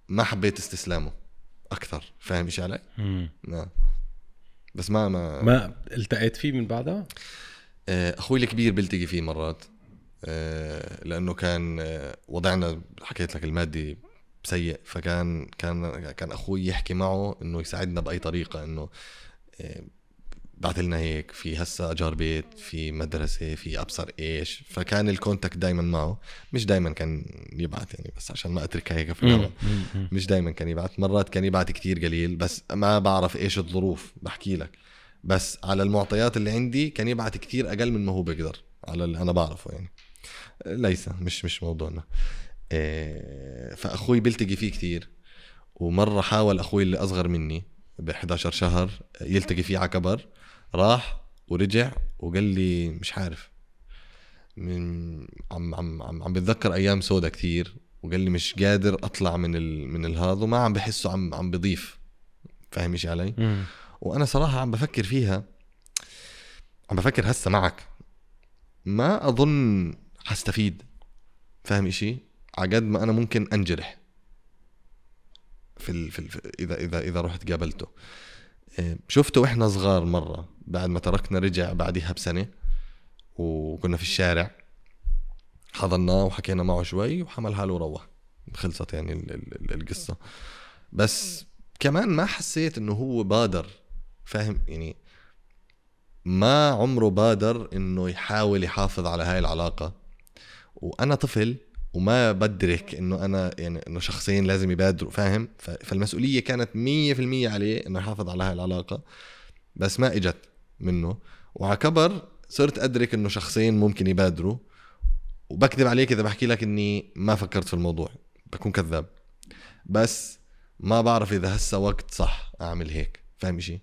Speaker 2: ما حبيت استسلامه أكثر فاهم إيش علي؟ نعم بس ما ما
Speaker 1: ما التقيت فيه من بعدها؟
Speaker 2: آه، أخوي الكبير بلتقي فيه مرات آه، لأنه كان آه، وضعنا حكيت لك المادي سيء فكان كان كان أخوي يحكي معه إنه يساعدنا بأي طريقة إنه بعث لنا هيك في هسه اجار بيت في مدرسة في أبصر إيش فكان الكونتاكت دائما معه. مش دائما كان يبعث يعني بس عشان ما أتركها هيك في الهواء. مش دائما كان يبعث. مرات كان يبعث كتير قليل بس ما بعرف إيش الظروف بحكي لك. بس على المعطيات اللي عندي كان يبعث كتير أقل من ما هو بيقدر على اللي أنا بعرفه يعني. ليس مش مش موضوعنا. إيه فأخوي بيلتقي فيه كتير. ومرة حاول أخوي اللي أصغر مني ب 11 شهر يلتقي فيه على كبر. راح ورجع وقال لي مش عارف. من عم عم عم, عم بتذكر أيام سودا كثير وقال لي مش قادر أطلع من ال من الهذا وما عم بحسه عم عم بضيف. فاهم إيش علي؟ م. وأنا صراحة عم بفكر فيها عم بفكر هسه معك. ما أظن حستفيد. فاهم إشي؟ على قد ما أنا ممكن أنجرح. في, ال... في ال... إذا إذا إذا رحت قابلته. شفته وإحنا صغار مرة بعد ما تركنا رجع بعدها بسنة وكنا في الشارع. حضناه وحكينا معه شوي وحمل حاله وروح. خلصت يعني القصة. بس كمان ما حسيت إنه هو بادر فاهم؟ يعني ما عمره بادر إنه يحاول يحافظ على هاي العلاقة. وأنا طفل وما بدرك إنه أنا يعني إنه شخصين لازم يبادروا فاهم؟ فالمسؤولية كانت 100% عليه إنه يحافظ على هاي العلاقة بس ما إجت منه. وعلى كبر صرت أدرك إنه شخصين ممكن يبادروا. وبكذب عليك إذا بحكي لك إني ما فكرت في الموضوع بكون كذاب. بس ما بعرف إذا هسه وقت صح أعمل هيك فاهم شيء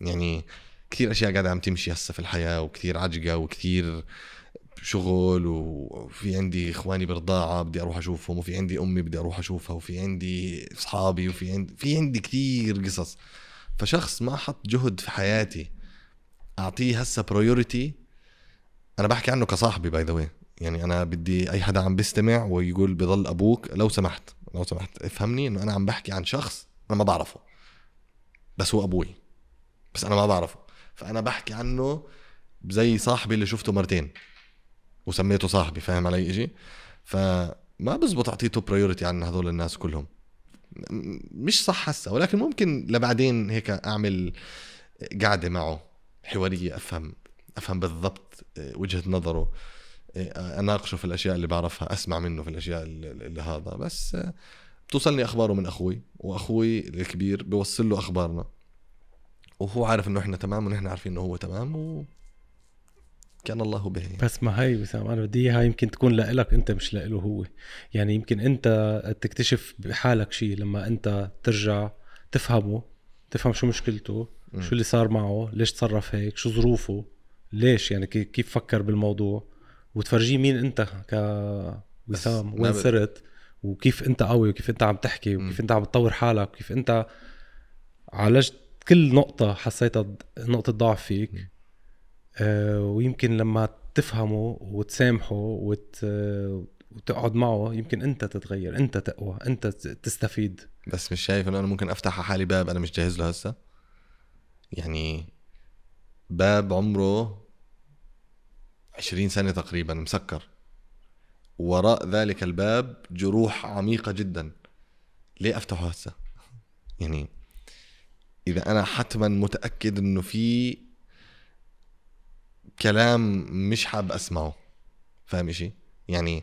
Speaker 2: يعني كثير أشياء قاعدة عم تمشي هسه في الحياة وكثير عجقة وكثير شغل وفي عندي إخواني برضاعه بدي أروح أشوفهم وفي عندي أمي بدي أروح أشوفها وفي عندي أصحابي وفي عندي في عندي كثير قصص. فشخص ما حط جهد في حياتي أعطيه هسه priority أنا بحكي عنه كصاحبي by the يعني أنا بدي أي حدا عم بيستمع ويقول بضل أبوك لو سمحت لو سمحت. افهمني إنه أنا عم بحكي عن شخص أنا ما بعرفه. بس هو أبوي. بس أنا ما بعرفه. فأنا بحكي عنه زي صاحبي اللي شفته مرتين. وسميته صاحبي فاهم علي أجي فما بزبط اعطيته priority عن هذول الناس كلهم. مش صح هسه ولكن ممكن لبعدين هيك أعمل قعده معه حوارية أفهم أفهم بالضبط آه، وجهة نظره آه، أناقشه في الأشياء اللي بعرفها أسمع منه في الأشياء اللي هذا. بس آه، بتوصلني أخباره من أخوي وأخوي الكبير بيوصل له أخبارنا وهو عارف إنه إحنا تمام ونحن عارفين إنه هو تمام كان الله به.
Speaker 1: بس ما هي وسام أنا بدي إياها يمكن تكون لإلك أنت مش لإله هو. يعني يمكن أنت تكتشف بحالك شيء لما أنت ترجع تفهمه تفهم شو مشكلته م. شو اللي صار معه ليش تصرف هيك شو ظروفه ليش؟ يعني كيف فكر بالموضوع؟ وتفرجيه مين أنت ك وسام؟ وين صرت؟ وكيف أنت قوي وكيف أنت عم تحكي وكيف م. أنت عم تطور حالك وكيف أنت عالجت كل نقطة حسيتها نقطة ضعف فيك. آه ويمكن لما تفهمه وتسامحه وت... وتقعد معه يمكن انت تتغير انت تقوى انت تستفيد.
Speaker 2: بس مش شايف إنه أنا ممكن أفتح على حالي باب أنا مش جاهز له هسه؟ يعني باب عمره عشرين سنة تقريبا مسكر. وراء ذلك الباب جروح عميقة جدا. ليه أفتحه هسه؟ يعني إذا أنا حتما متأكد إنه في كلام مش حاب أسمعه. فاهم إشي؟ يعني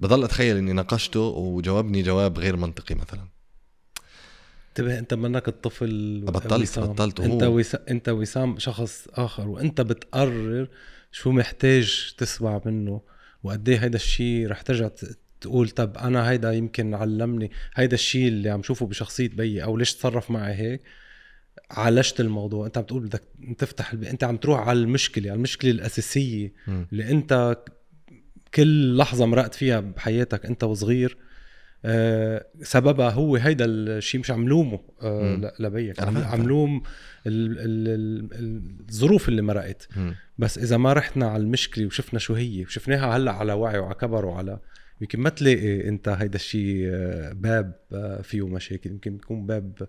Speaker 2: بضل أتخيل إني ناقشته وجاوبني جواب غير منطقي مثلا.
Speaker 1: انتبه انت منك الطفل
Speaker 2: بطلت
Speaker 1: وسام.
Speaker 2: بطلت
Speaker 1: انت
Speaker 2: وهو
Speaker 1: وس... انت وسام شخص آخر وأنت بتقرر شو محتاج تسمع منه وقد إيه هيدا الشيء رح ترجع تقول طب أنا هيدا يمكن علمني هيدا الشيء اللي عم شوفه بشخصية بيي أو ليش تصرف معي هيك؟ عالجت الموضوع. انت عم تقول بدك تفتح الب... انت عم تروح على المشكلة على المشكلة الأساسية
Speaker 2: مم.
Speaker 1: اللي انت كل لحظة مرقت فيها بحياتك انت وصغير آه، سببها هو هيدا الشيء مش عم لومه آه، لبيك. عم, لوم ال- ال- ال- الظروف اللي مرقت. بس إذا ما رحنا على المشكلة وشفنا شو هي وشفناها هلأ على وعي وعلى كبر وعلى يمكن ما تلاقي انت هيدا الشيء آه، باب فيه مشاكل. يمكن يكون باب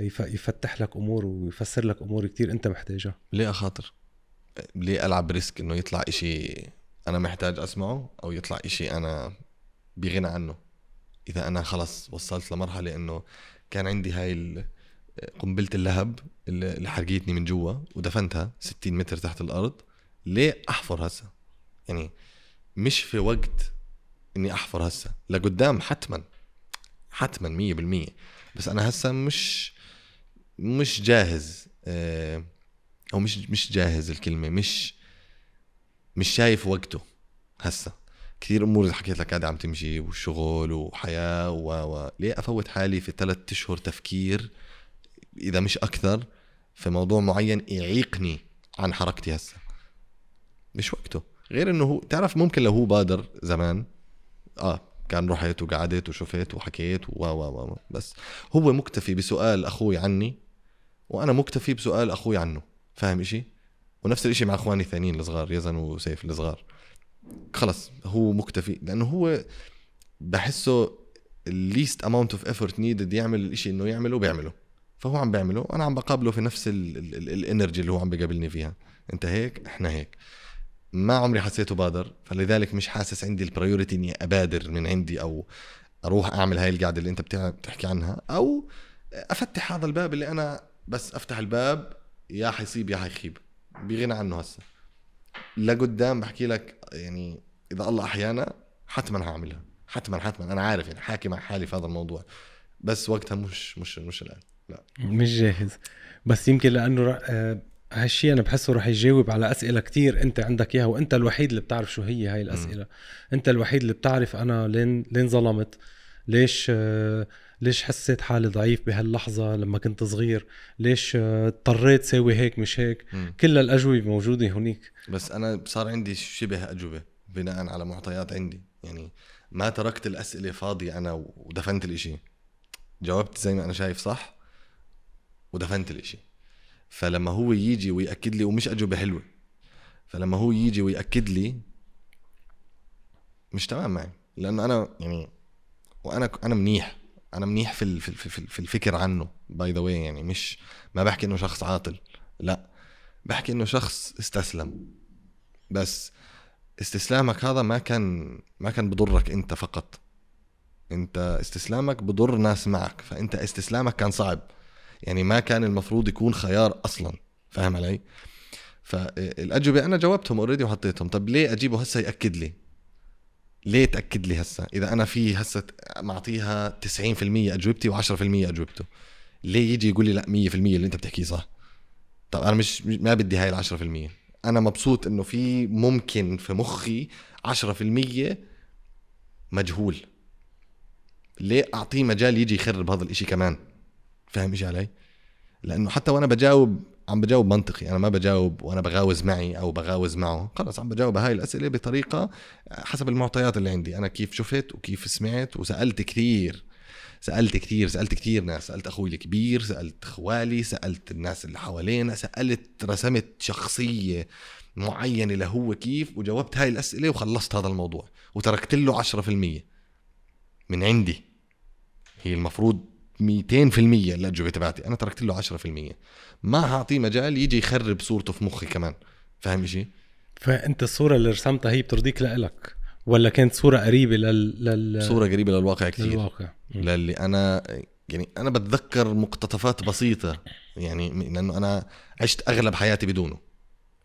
Speaker 1: يفتح لك أمور ويفسر لك أمور كتير أنت محتاجها.
Speaker 2: ليه أخاطر؟ ليه ألعب ريسك إنه يطلع إشي أنا محتاج أسمعه أو يطلع إشي أنا بغنى عنه؟ إذا أنا خلص وصلت لمرحلة إنه كان عندي هاي قنبلة اللهب اللي حرقتني من جوا ودفنتها 60 متر تحت الأرض ليه أحفر هسه؟ يعني مش في وقت إني أحفر هسه لقدام حتما حتما مية بالمية. بس أنا هسه مش مش جاهز آه، أو مش مش جاهز الكلمة مش مش شايف وقته هسه كثير أمور اللي حكيت لك قاعدة عم تمشي والشغل وحياة و و ليه أفوت حالي في ثلاث أشهر تفكير؟ إذا مش أكثر في موضوع معين يعيقني عن حركتي هسه مش وقته. غير إنه هو تعرف ممكن لو هو بادر زمان آه كان رحت وقعدت وشفت وحكيت و و و بس. هو مكتفي بسؤال أخوي عني وأنا مكتفي بسؤال أخوي عنه فاهم إشي؟ ونفس الإشي مع أخواني الثانيين الصغار يزن وسيف الصغار. خلص هو مكتفي لأنه هو بحسه least amount of effort needed يعمل الإشي إنه يعمله بيعمله فهو عم بيعمله وأنا عم بقابله في نفس ال energy اللي هو عم بيقابلني فيها. أنت هيك؟ إحنا هيك. ما عمري حسيته بادر فلذلك مش حاسس عندي ال priority إني أبادر من عندي أو أروح أعمل هاي القعدة اللي أنت بتحكي عنها أو أفتح هذا الباب اللي أنا بس افتح الباب يا حيصيب يا حيخيب. بغنى عنه هسه. لقدام بحكي لك يعني إذا الله أحيانا حتما هعملها. حتما حتما. أنا عارف يعني حاكي مع حالي في هذا الموضوع. بس وقتها مش مش مش الآن. لا.
Speaker 1: مش جاهز. بس يمكن لأنه ر- آه، هالشيء أنا بحسه رح يجاوب على أسئلة كتير أنت عندك إياها وأنت الوحيد اللي بتعرف شو هي هاي الأسئلة. أنت الوحيد اللي بتعرف أنا لين لين ظلمت. ليش آه، ليش حسيت حالي ضعيف بهاللحظة لما كنت صغير؟ ليش آه، اضطريت سوي هيك مش هيك؟
Speaker 2: مم.
Speaker 1: كل الأجوبة موجودة هنيك
Speaker 2: بس أنا صار عندي شبه أجوبة بناء على معطيات عندي. يعني ما تركت الأسئلة فاضية أنا ودفنت الإشي. جاوبت زي ما أنا شايف صح ودفنت الإشي. فلما هو يجي ويأكد لي ومش أجوبة حلوة. فلما هو يجي ويأكد لي مش تمام معي. لأنه أنا يعني وأنا أنا منيح. أنا منيح في في في الفكر عنه by the way يعني مش ما بحكي إنه شخص عاطل لا بحكي إنه شخص استسلم. بس استسلامك هذا ما كان ما كان بضرك أنت فقط. أنت استسلامك بضر ناس معك فأنت استسلامك كان صعب. يعني ما كان المفروض يكون خيار أصلا فاهم علي؟ فالأجوبة أنا جاوبتهم اوريدي وحطيتهم. طب ليه أجيبه؟ هسه يأكد لي. ليه تأكد لي هسه إذا أنا في هسه معطيها 90% أجوبتي و10% أجوبته. ليه يجي يقول لي لا 100% اللي أنت بتحكيه صح؟ طب أنا مش ما بدي هاي ال 10% أنا مبسوط إنه في ممكن في مخي 10% مجهول. ليه أعطيه مجال يجي يخرب هذا الإشي كمان؟ فاهم إيش علي؟ لأنه حتى وأنا بجاوب عم بجاوب منطقي أنا ما بجاوب وأنا بغاوز معي أو بغاوز معه. خلص عم بجاوب هاي الأسئلة بطريقة حسب المعطيات اللي عندي. أنا كيف شفت وكيف سمعت وسألت كثير سألت كثير سألت كثير ناس. سألت أخوي الكبير سألت خوالي سألت الناس اللي حوالينا سألت رسمت شخصية معينة لهو كيف وجاوبت هاي الأسئلة وخلصت هذا الموضوع وتركت له 10% من عندي هي المفروض 200% الأجوبة تبعتي. أنا تركت له 10% ما هعطيه مجال يجي يخرب صورته في مخي كمان. فاهم شيء
Speaker 1: فأنت الصورة اللي رسمتها هي بترضيك لإلك؟ ولا كانت صورة قريبة لل... لل...
Speaker 2: صورة قريبة للواقع كثير
Speaker 1: للواقع.
Speaker 2: للي أنا يعني أنا بتذكر مقتطفات بسيطة. يعني لأنه أنا عشت أغلب حياتي بدونه.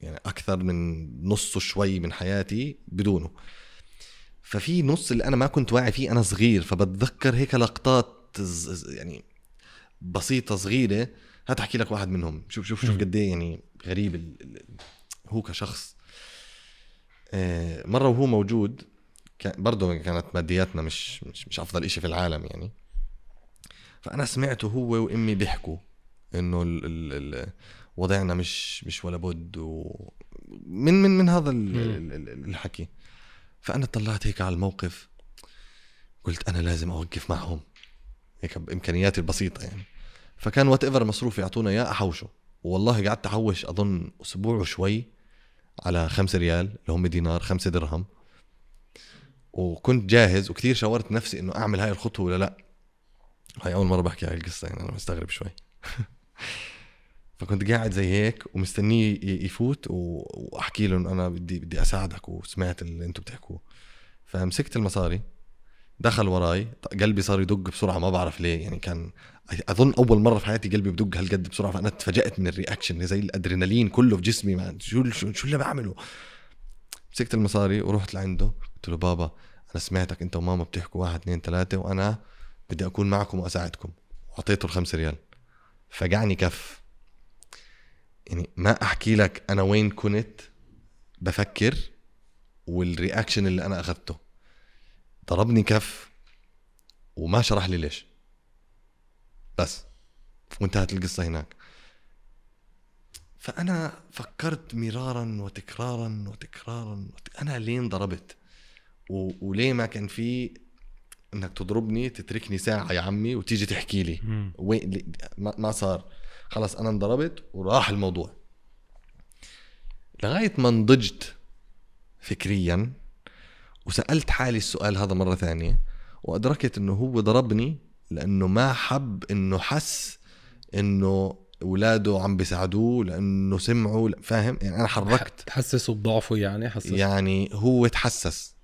Speaker 2: يعني أكثر من نص شوي من حياتي بدونه. ففي نص اللي أنا ما كنت واعي فيه أنا صغير. فبتذكر هيك لقطات يعني بسيطة صغيرة. هات احكي لك واحد منهم. شوف شوف شوف قد إيه يعني غريب هو كشخص. آه، مرة وهو موجود برضه كانت مادياتنا مش مش, مش أفضل إشي في العالم يعني. فأنا سمعته هو وأمي بيحكوا إنه ال ال ال وضعنا مش مش ولا بد و من من من هذا الحكي. فأنا طلعت هيك على الموقف. قلت أنا لازم أوقف معهم. هيك بإمكانياتي البسيطة يعني. فكان whatever مصروف يعطونا إياه أحوشه. والله قعدت أحوش أظن أسبوع وشوي على خمسة ريال اللي هم دينار خمسة درهم. وكنت جاهز وكثير شاورت نفسي إنه أعمل هاي الخطوة ولا لأ. هاي أول مرة بحكي هاي القصة يعني أنا مستغرب شوي. فكنت قاعد زي هيك ومستنيه يفوت وأحكي له انه أنا بدي بدي أساعدك وسمعت اللي أنتم بتحكوه. فمسكت المصاري. دخل وراي. قلبي صار يدق بسرعة ما بعرف ليه. يعني كان أظن أول مرة في حياتي قلبي بدق هالقد بسرعة فأنا تفاجات من ال reaction. زي الأدرينالين كله في جسمي ما شو شو, شو اللي بعمله. مسكت المصاري ورحت لعنده. قلت له بابا أنا سمعتك أنت وماما بتحكوا واحد اثنين ثلاثة وأنا بدي أكون معكم وأساعدكم. وأعطيته الخمسة ريال. فقعني كف. يعني ما أحكي لك أنا وين كنت بفكر والرياكشن اللي أنا أخذته. ضربني كف وما شرح لي ليش. بس وانتهت القصة هناك. فأنا فكرت مرارا وتكرارا وتكرارا وتك... أنا لين ضربت. و... وليه ما كان في إنك تضربني تتركني ساعة يا عمي وتيجي تحكي لي. وين ما صار. خلص أنا انضربت وراح الموضوع. لغاية ما نضجت فكريا وسألت حالي السؤال هذا مرة ثانية وأدركت إنه هو ضربني لأنه ما حب إنه حس إنه اولاده عم بيساعدوه لأنه سمعوا فاهم؟ يعني أنا حركت.
Speaker 1: تحسسوا بضعفه يعني حسس
Speaker 2: يعني هو تحسس.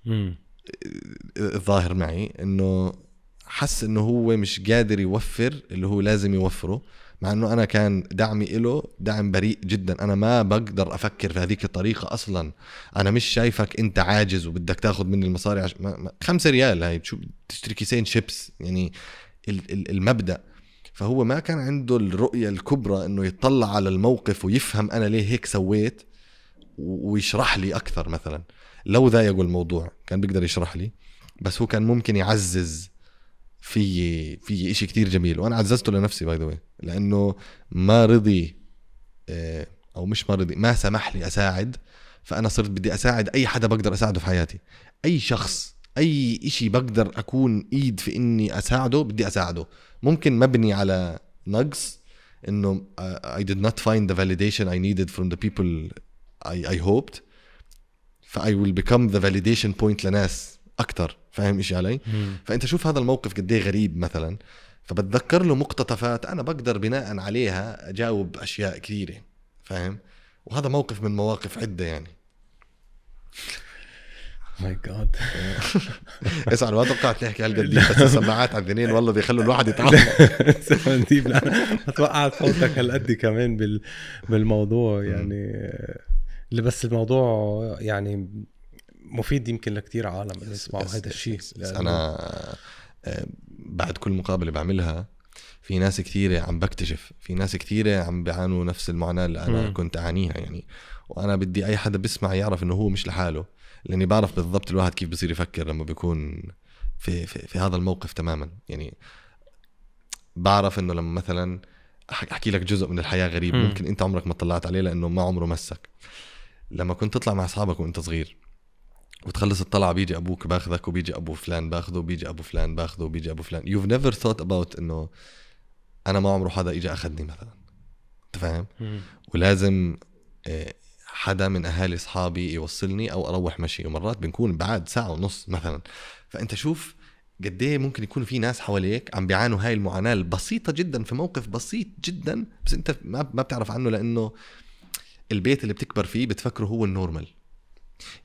Speaker 2: الظاهر معي إنه حس إنه هو مش قادر يوفر اللي هو لازم يوفره. مع إنه أنا كان دعمي له دعم بريء جدا. أنا ما بقدر أفكر في هذيك الطريقة أصلا. أنا مش شايفك أنت عاجز وبدك تاخذ مني المصاري عش... ما... ما... خمسة ريال هاي شو تشتري كيسين شيبس؟ يعني المبدأ. فهو ما كان عنده الرؤية الكبرى إنه يطلع على الموقف ويفهم أنا ليه هيك سويت ويشرح لي أكثر مثلا. لو ضايقوا الموضوع كان بيقدر يشرح لي بس هو كان ممكن يعزز في في شيء كتير جميل. وأنا عززته لنفسي by the لأنه ما رضي آه، أو مش ما رضي ما سمح لي أساعد فأنا صرت بدي أساعد أي حدا بقدر أساعده في حياتي. أي شخص أي إشي بقدر أكون إيد في إني أساعده بدي أساعده. ممكن مبني على نقص إنه I did not find the validation I needed from the people I, I hoped ف I will become the validation point لناس أكثر فاهم إيش علي؟ مم. فأنت شوف هذا الموقف قد غريب مثلا. فبتذكر له مقتطفات أنا بقدر بناء عليها أجاوب أشياء كثيرة فاهم؟ وهذا موقف من مواقف عدة يعني.
Speaker 1: ماي جاد
Speaker 2: اسمع ما توقعت نحكي هالقد بس السماعات على الذنين والله بيخلوا الواحد يتعلم
Speaker 1: سمنديب لا توقعت صوتك هالقد كمان بال... بالموضوع يعني. اللي بس الموضوع يعني مفيد يمكن لكثير عالم اللي يسمعوا هذا الشيء
Speaker 2: أنا آه، بعد كل مقابلة بعملها في ناس كثيرة عم بكتشف في ناس كثيرة عم بيعانوا نفس المعاناة اللي أنا م. كنت أعانيها يعني وأنا بدي أي حدا بيسمع يعرف إنه هو مش لحاله لأني بعرف بالضبط الواحد كيف بصير يفكر لما بيكون في في, في هذا الموقف تماما يعني بعرف إنه لما مثلا أحكي لك جزء من الحياة غريب م. ممكن أنت عمرك ما طلعت عليه لأنه ما عمره مسك لما كنت تطلع مع أصحابك وأنت صغير وتخلص الطلعة بيجي أبوك بأخذك وبيجي أبو فلان بأخذه وبيجي أبو فلان بأخذه وبيجي أبو فلان. You've never thought about إنه أنا ما عمره حدا اجى أخذني مثلا. أنت فاهم؟ ولازم آه، حدا من أهالي أصحابي يوصلني أو أروح مشي. ومرات بنكون بعد ساعة ونص مثلا. فأنت شوف قد إيه ممكن يكون في ناس حواليك عم بيعانوا هاي المعاناة البسيطة جدا في موقف بسيط جدا بس أنت ما ما بتعرف عنه لأنه البيت اللي بتكبر فيه بتفكره هو النورمال.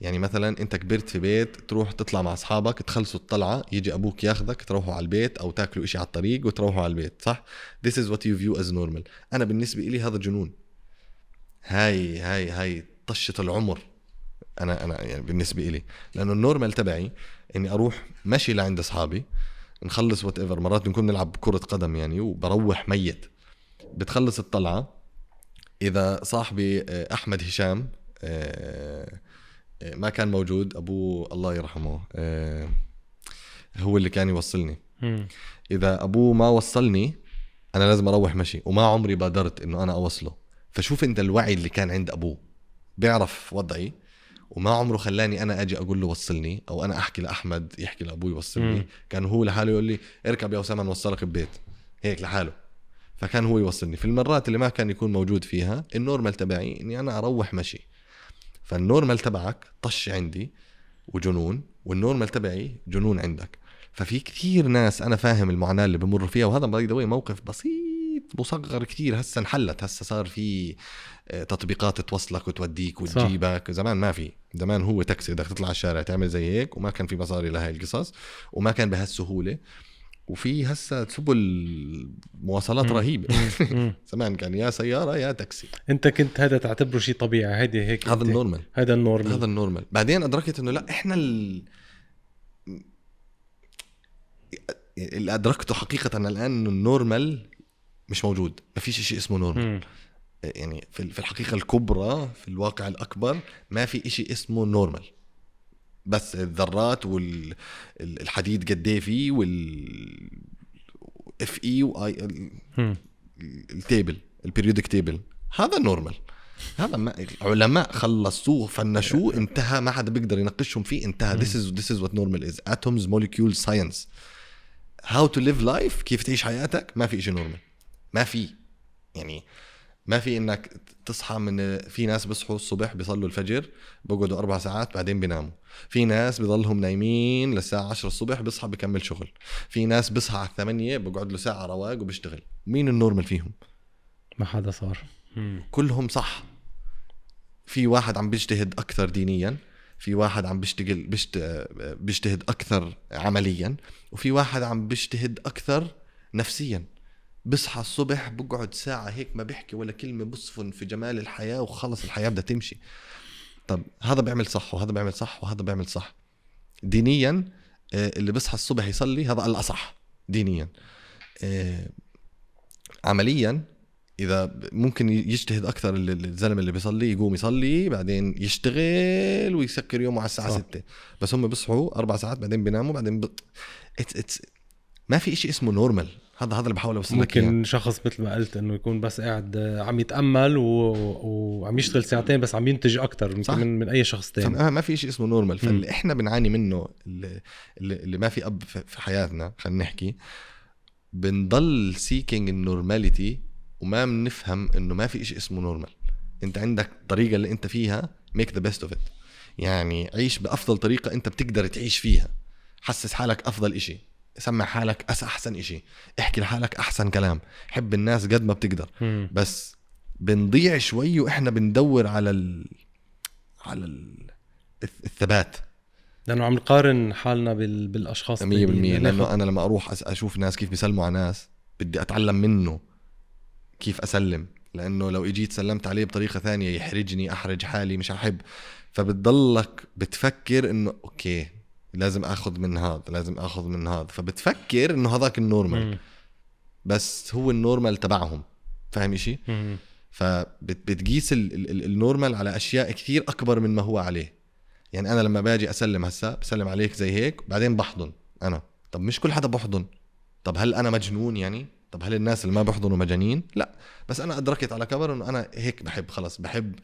Speaker 2: يعني مثلا أنت كبرت في بيت تروح تطلع مع أصحابك تخلصوا الطلعة يجي أبوك ياخذك تروحوا على البيت أو تاكلوا إشي على الطريق وتروحوا على البيت صح؟ This is what you view as normal. أنا بالنسبة لي هذا جنون. هاي هاي هاي طشة العمر. أنا أنا يعني بالنسبة لي لأنه ال normal تبعي إني أروح مشي لعند أصحابي نخلص whatever مرات بنكون نلعب كرة قدم يعني وبروح ميت. بتخلص الطلعة إذا صاحبي آه، أحمد هشام آه، ما كان موجود أبوه الله يرحمه هو اللي كان يوصلني. إذا أبوه ما وصلني أنا لازم أروح مشي وما عمري بادرت إنه أنا أوصله. فشوف أنت الوعي اللي كان عند أبوه بيعرف وضعي وما عمره خلاني أنا أجي أقول له وصلني أو أنا أحكي لأحمد يحكي لابوي وصلني
Speaker 1: مم.
Speaker 2: كان هو لحاله يقول لي اركب يا وسام نوصلك البيت. هيك لحاله. فكان هو يوصلني. في المرات اللي ما كان يكون موجود فيها ال normal تبعي إني أنا أروح مشي. فال normal تبعك طش عندي وجنون وال normal تبعي جنون عندك. ففي كثير ناس أنا فاهم المعاناة اللي بمروا فيها وهذا by the موقف بسيط مصغر كثير. هسه انحلت هسه صار في آه، تطبيقات توصلك وتوديك. وتجيبك. زمان ما في. زمان هو تاكسي بدك تطلع على الشارع تعمل زي هيك وما كان في مصاري لهي القصص وما كان بهالسهولة. وفي هسه سبل مواصلات.
Speaker 1: رهيبة.
Speaker 2: زمان كان يا سيارة يا تاكسي.
Speaker 1: انت كنت هذا تعتبره شيء طبيعي هيدي هيك
Speaker 2: هذا
Speaker 1: ال
Speaker 2: normal.
Speaker 1: هذا ال normal.
Speaker 2: هذا ال normal. بعدين أدركت إنه لا إحنا ال... اللي أدركته حقيقة الآن إنه ال normal مش موجود. ما فيش شيء اسمه
Speaker 1: normal.
Speaker 2: يعني في في الحقيقة الكبرى في الواقع الأكبر ما في شيء اسمه normal. بس الذرات والحديد قد إيه فيه وال اف اي واي.
Speaker 1: ال
Speaker 2: table ال periodic table هذا normal هذا ما علماء خلصوه فنشوه انتهى ما حدا بيقدر يناقشهم فيه انتهى. this is this is what normal is. Atoms molecules science. How to live life كيف تعيش حياتك ما في شيء normal ما في. يعني ما في إنك تصحى من في ناس بيصحوا الصبح بيصلوا الفجر بقعدوا أربع ساعات بعدين بيناموا. في ناس بضلهم نايمين للساعة 10 الصبح بيصحى بكمل شغل. في ناس بيصحى على 8 بقعد له ساعة رواق وبيشتغل. مين ال normal فيهم؟
Speaker 1: ما حدا صار.
Speaker 2: كلهم صح. في واحد عم بيجتهد أكثر دينيا في واحد عم بيشتغل بيشت... بيجتهد أكثر عمليا وفي واحد عم بيجتهد أكثر نفسيا. بصحى الصبح بقعد ساعة هيك ما بيحكي ولا كلمة بصفن في جمال الحياة وخلص الحياة بدها تمشي. طب هذا بيعمل صح وهذا بيعمل صح وهذا بيعمل صح. دينيا آه، اللي بصحى الصبح يصلي هذا الأصح دينيا. آه، عمليا إذا ممكن يجتهد أكثر ال- ال- الزلمة اللي بيصلي يقوم يصلي بعدين يشتغل ويسكر يومه على الساعة
Speaker 1: صح.
Speaker 2: 6 بس هم بيصحوا أربع ساعات بعدين بيناموا بعدين ب... it's, it's... ما في إشي اسمه normal هذا هذا اللي بحاول أوصل لك.
Speaker 1: ممكن شخص مثل ما قلت إنه يكون بس قاعد آه، عم يتأمل و... وعم يشتغل ساعتين بس عم ينتج أكثر
Speaker 2: صح.
Speaker 1: من, من أي شخص تاني.
Speaker 2: فما ما في شيء اسمه normal فاللي إحنا بنعاني منه اللي, اللي ما في أب في حياتنا خلينا نحكي. بنضل seeking ال normality وما بنفهم إنه ما في شيء اسمه normal أنت عندك الطريقة اللي أنت فيها make the best of it يعني عيش بأفضل طريقة أنت بتقدر تعيش فيها. حسس حالك أفضل إشي. سمع حالك أس أحسن إشي احكي لحالك أحسن كلام. حب الناس قد ما بتقدر.
Speaker 1: مم.
Speaker 2: بس بنضيع شوي وإحنا بندور على ال... على ال... الثبات. 100%
Speaker 1: لأنه عم نقارن حالنا بال... بالأشخاص التانيين.
Speaker 2: لأنه أنا لما أروح أس- أشوف ناس كيف بيسلموا على ناس بدي أتعلم منه كيف أسلم. لأنه لو إجيت سلمت عليه بطريقة ثانية يحرجني أحرج حالي مش احب فبتضلك بتفكر إنه okay لازم آخذ من هذا لازم آخذ من هذا. فبتفكر إنه هذاك ال
Speaker 1: normal.
Speaker 2: بس هو ال normal تبعهم. فاهم؟
Speaker 1: مم.
Speaker 2: فبتقيس ال- ال- ال- ال normal على أشياء كثير أكبر من ما هو عليه. يعني أنا لما باجي أسلم هسا بسلم عليك زي هيك بعدين بحضن أنا. طب مش كل حدا بحضن. طب هل أنا مجنون يعني؟ طب هل الناس اللي ما بيحضنوا مجانين؟ لا. بس أنا أدركت على كبر إنه أنا هيك بحب خلص بحب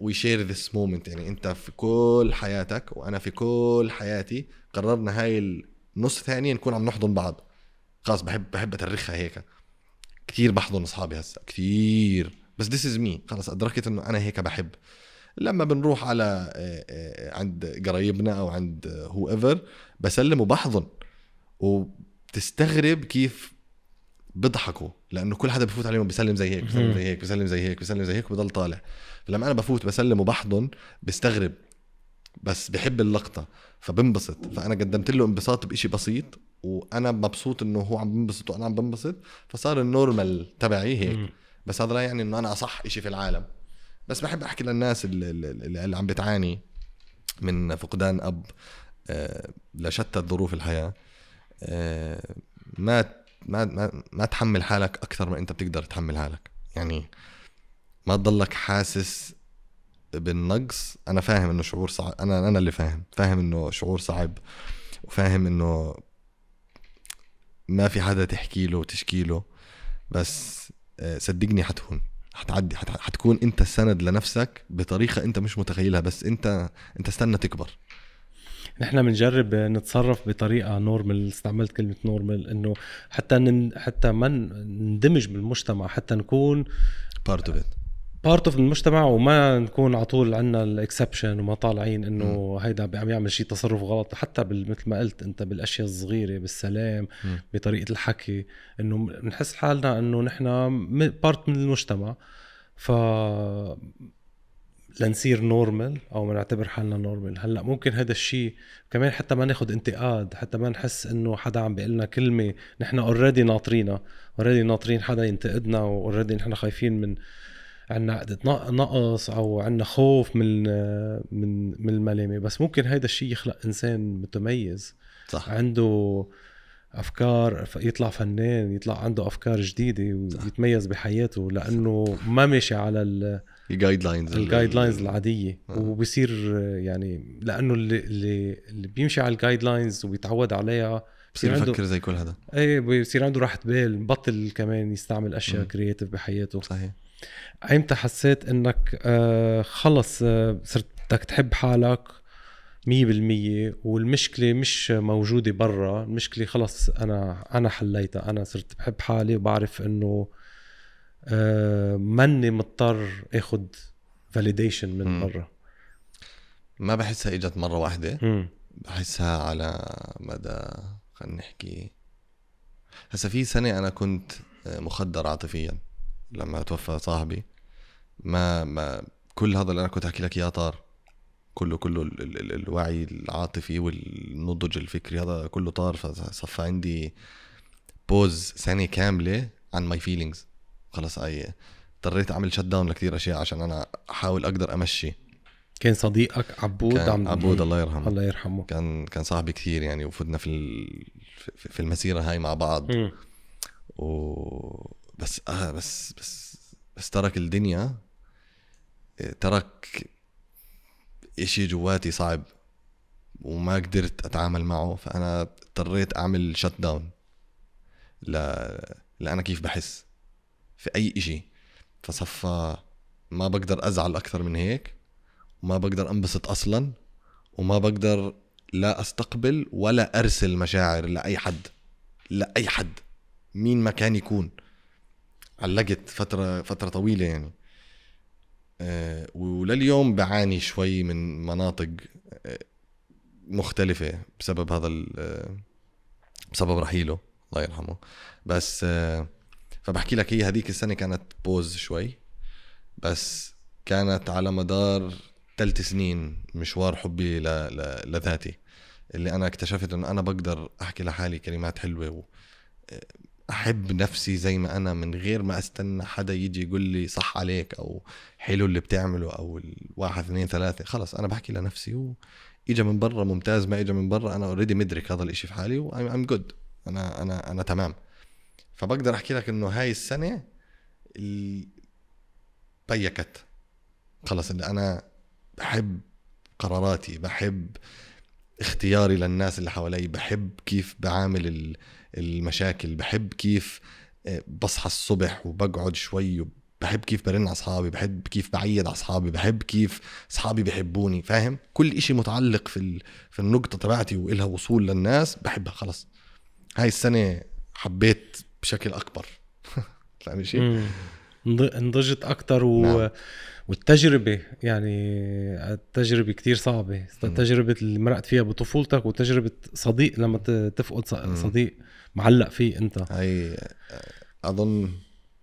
Speaker 2: we share this moment يعني انت في كل حياتك وأنا في كل حياتي قررنا هاي النص ثانية نكون عم نحضن بعض. خلاص بحب بحب أترخها هيك. كثير بحضن أصحابي هسا. كثير بس this is me خلص أدركت إنه أنا هيك بحب. لما بنروح على آه، آه، عند قرايبنا أو عند whoever بسلم وبحضن. وبتستغرب كيف بيضحكوا لأنه كل حدا بفوت عليهم بيسلم زي هيك بيسلم. زي هيك بيسلم زي هيك بيسلم زي هيك وبضل طالع. فلما أنا بفوت بسلم وبحضن بستغرب بس بحب اللقطة فبنبسط. فأنا قدمت له انبساط بإشي بسيط وأنا مبسوط إنه هو عم بنبسط وأنا عم بنبسط فصار النورمال تبعي هيك. بس هذا لا يعني إنه أنا أصح إشي في العالم. بس بحب أحكي للناس اللي, اللي, اللي عم بتعاني من فقدان أب آه، لشتى ظروف الحياة. آه، ما ما ما, ما تحمل حالك أكثر ما أنت بتقدر تحمل حالك. يعني ما تضلك حاسس بالنقص. أنا فاهم إنه شعور صعب أنا أنا اللي فاهم. فاهم إنه شعور صعب. وفاهم إنه ما في حدا تحكي له وتشكي له. بس آه، صدقني حتهون حتعدي حت- حتكون أنت السند لنفسك بطريقة أنت مش متخيلها. بس أنت أنت استنى تكبر.
Speaker 1: نحن بنجرب نتصرف بطريقة normal استعملت كلمة normal إنه حتى نن... حتى ما نندمج بالمجتمع حتى نكون
Speaker 2: part of it
Speaker 1: part of المجتمع وما نكون على طول عندنا ال exception وما طالعين إنه هيدا عم يعمل شيء تصرف غلط. حتى مثل ما قلت أنت بالأشياء الصغيرة بالسلام
Speaker 2: مم.
Speaker 1: بطريقة الحكي إنه بنحس حالنا إنه نحن part من المجتمع. ف لنصير normal أو بنعتبر حالنا normal هلأ ممكن هذا الشيء كمان حتى ما ناخد انتقاد حتى ما نحس إنه حدا عم بيقول لنا كلمة نحن already ناطرينها already ناطرين حدا ينتقدنا و already نحن خايفين من عنا عقدة نق- نقص أو عنا خوف من من من الملامة. بس ممكن هيدا الشيء يخلق إنسان متميز
Speaker 2: صح.
Speaker 1: عنده أفكار يطلع فنان يطلع عنده أفكار جديدة ويتميز بحياته لأنه ما ماشي على ال
Speaker 2: ال guidelines
Speaker 1: ال guidelines العادية.
Speaker 2: آه.
Speaker 1: وبصير يعني لأنه اللي اللي, اللي بيمشي على ال guidelines وبيتعود عليها
Speaker 2: بصير يفكر زي كل هذا.
Speaker 1: إيه بصير عنده راحة بال بطل كمان يستعمل
Speaker 2: أشياء.
Speaker 1: creative بحياته.
Speaker 2: صحيح.
Speaker 1: ايمتى حسيت إنك آه خلص آه صرت بدك تحب حالك؟ مية بالمية والمشكلة مش موجودة برا المشكلة خلص أنا أنا حليتها أنا صرت بحب حالي وبعرف إنه آه ماني مضطر آخد فاليديشن من. برا
Speaker 2: ما بحسها إجت مرة واحدة
Speaker 1: مم.
Speaker 2: بحسها على مدى خلينا نحكي هسا في سنة أنا كنت مخدر عاطفيا لما توفى صاحبي ما ما كل هذا اللي أنا كنت أحكي لك إياه طار كله كله ال ال ال الوعي العاطفي والنضج الفكري هذا كله طار. فصفى عندي pause سنة كاملة عن my feelings خلص أي اضطريت أعمل shut down لكثير أشياء عشان أنا أحاول أقدر أمشي.
Speaker 1: كان صديقك عبود
Speaker 2: كان
Speaker 1: عم
Speaker 2: عبود الله يرحمه.
Speaker 1: الله يرحمه.
Speaker 2: كان كان صاحبي كثير يعني وفدنا في ال- في- المسيرة هاي مع بعض.
Speaker 1: مم.
Speaker 2: و بس آه بس بس بس ترك الدنيا. ترك إشي جواتي صعب وما قدرت أتعامل معه فأنا اضطريت أعمل شت داون ل... لأنا كيف بحس في أي إشي. فصفى ما بقدر أزعل أكثر من هيك وما بقدر أنبسط أصلا وما بقدر لا أستقبل ولا أرسل مشاعر لأي حد لأي حد مين ما كان يكون. علقت فترة فترة طويلة يعني. ولليوم بعاني شوي من مناطق آه، مختلفة بسبب هذا آه، بسبب رحيله الله يرحمه. بس آه، فبحكي لك هي هذيك السنة كانت بوز شوي. بس كانت على مدار ثلاث سنين مشوار حبي ل... ل... لذاتي. اللي أنا اكتشفت إنه أنا بقدر أحكي لحالي كلمات حلوة و... أحب نفسي زي ما أنا من غير ما أستنى حدا يجي يقول لي صح عليك أو حلو اللي بتعمله أو الواحد اثنين ثلاثة. خلص أنا بحكي لنفسي و اجى من برا ممتاز ما اجى من برا أنا already مدرك هذا الإشي في حالي و I'm good أنا أنا أنا تمام. فبقدر أحكي لك إنه هاي السنة ال- peaked. خلص اللي أنا بحب قراراتي بحب اختياري للناس اللي حوالي بحب كيف بعامل المشاكل بحب كيف آه، بصحى الصبح وبقعد شوي بحب كيف برن على أصحابي بحب كيف بعيد على أصحابي بحب كيف أصحابي بحبوني فاهم كل إشي متعلق في. في النقطة تبعتي وإلها وصول للناس بحبها خلص هاي السنة حبيت بشكل أكبر فاهم شيء
Speaker 1: نضجت أكتر و...
Speaker 2: نعم.
Speaker 1: والتجربة يعني التجربة كتير صعبة. تجربة اللي مرقت فيها بطفولتك وتجربة صديق لما تفقد. صديق معلق فيه انت.
Speaker 2: هاي أظن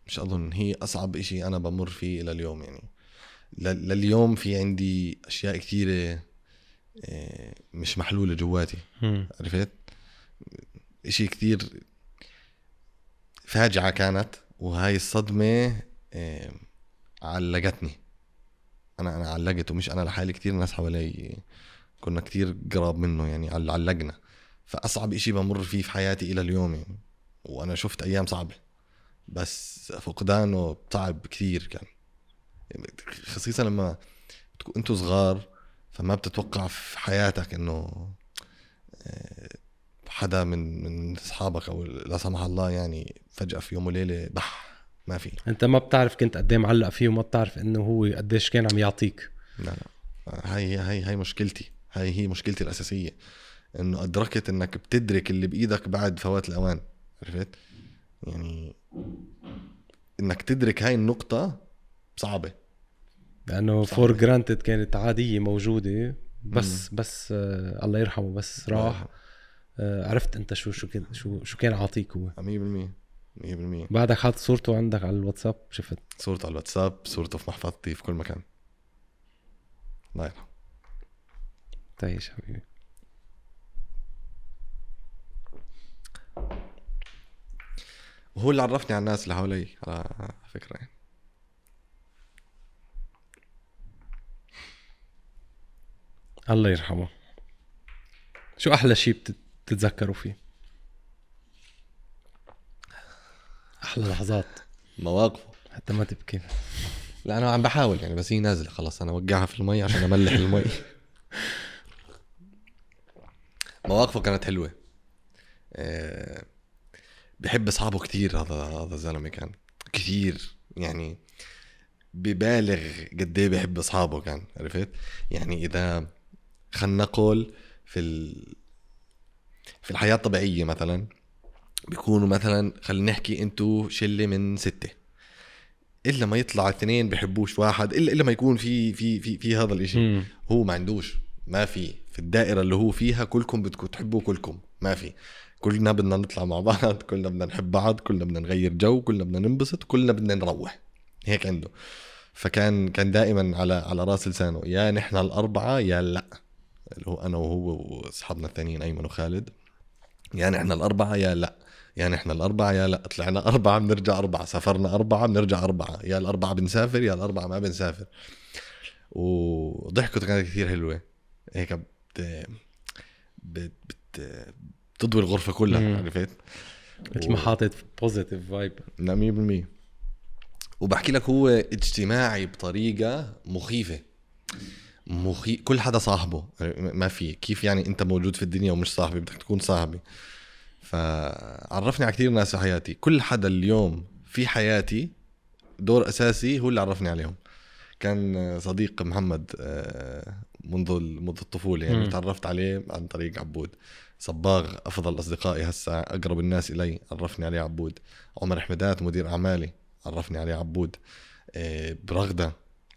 Speaker 2: مش أظن هي أصعب إشي أنا بمر فيه إلى اليوم يعني. لليوم في عندي أشياء كثيره آه، مش محلولة جواتي. عرفت؟ إشي كتير فاجعة كانت وهاي الصدمة آه، علقتني. أنا أنا علقت ومش أنا لحالي كتير ناس حوالي كنا كتير قراب منه يعني عل- علقنا. فأصعب إشي بمر فيه في حياتي إلى اليوم يعني. وأنا شفت أيام صعبة. بس فقدانه صعب كتير كان. خصيصا لما تكون أنتوا صغار فما بتتوقع في حياتك إنه آه، حدا من من أصحابك أو لا سمح الله يعني فجأة في يوم وليلة بح. ما في.
Speaker 1: أنت ما بتعرف كنت قد إيه معلق فيه وما بتعرف إنه هو قديش كان عم يعطيك.
Speaker 2: لا لا. هاي هاي هاي مشكلتي. هاي هي مشكلتي الأساسية. إنه أدركت إنك بتدرك اللي بإيدك بعد فوات الأوان. عرفت؟ يعني إنك تدرك هاي النقطة
Speaker 1: صعبة.
Speaker 2: لأنه.
Speaker 1: for granted كانت عادية موجودة. بس بس آه الله يرحمه بس راح. آه عرفت أنت شو شو كان شو شو كان عاطيك هو.
Speaker 2: 100% 100%
Speaker 1: بعدك حاطط صورته عندك على الواتساب شفت؟
Speaker 2: صورته على الواتساب صورته في محفظتي في كل مكان. الله يرحمه.
Speaker 1: تعيش حبيبي.
Speaker 2: وهو اللي عرفني على الناس اللي حوالي على فكرة يعني.
Speaker 1: الله يرحمه. شو أحلى شيء بت- بتتذكروا فيه؟ أحلى لحظات.
Speaker 2: مواقفه.
Speaker 1: حتى ما تبكي.
Speaker 2: لا أنا عم بحاول يعني بس هي نازلة. خلص أنا اوقعها في المي عشان أملح المي. مواقفه كانت حلوة. آه، بحب اصحابه كتير هذا هذا الزلمه كان. كثير يعني ببالغ قد إيه بحب اصحابه كان عرفت؟ يعني إذا خلينا نقول في ال... في الحياة الطبيعية مثلا بيكونوا مثلا خلينا نحكي أنتوا شلة من ستة. إلا ما يطلع اثنين بحبوش واحد إلا إلا ما يكون في في في في هذا
Speaker 1: الإشي.
Speaker 2: هو ما عندوش ما في. في الدائرة اللي هو فيها كلكم بدكم تحبوا كلكم ما في. كلنا بدنا نطلع مع بعض كلنا بدنا نحب بعض كلنا بدنا نغير جو كلنا بدنا ننبسط كلنا بدنا نروح. هيك عنده. فكان كان دائما على على راس لسانه يا نحن الأربعة يا لا. اللي هو أنا وهو وأصحابنا الثانيين أيمن وخالد. يا نحن الأربعة يا لا. يا نحن الأربعة يا لا طلعنا أربعة بنرجع أربعة. سافرنا أربعة بنرجع أربعة. يا الأربعة بنسافر يا الأربعة ما بنسافر. وضحكته كانت كثير حلوة. هيك بت بت بت بتضوي الغرفة كلها. عرفت؟
Speaker 1: مثل ما حاطط positive vibe
Speaker 2: لا 100% وبحكي لك هو اجتماعي بطريقة مخيفة. مخي كل حدا صاحبه. ما في كيف يعني أنت موجود في الدنيا ومش صاحبي؟ بدك تكون صاحبي. فعرفني على كثير ناس في حياتي. كل حدا اليوم في حياتي دور أساسي هو اللي عرفني عليهم. كان صديق محمد آه، منذ منذ الطفولة يعني. تعرفت عليه عن طريق عبود. صباغ أفضل أصدقائي هسه أقرب الناس إلي عرفني عليه عبود. عمر حمدات مدير أعمالي عرفني عليه عبود. آه، برغدة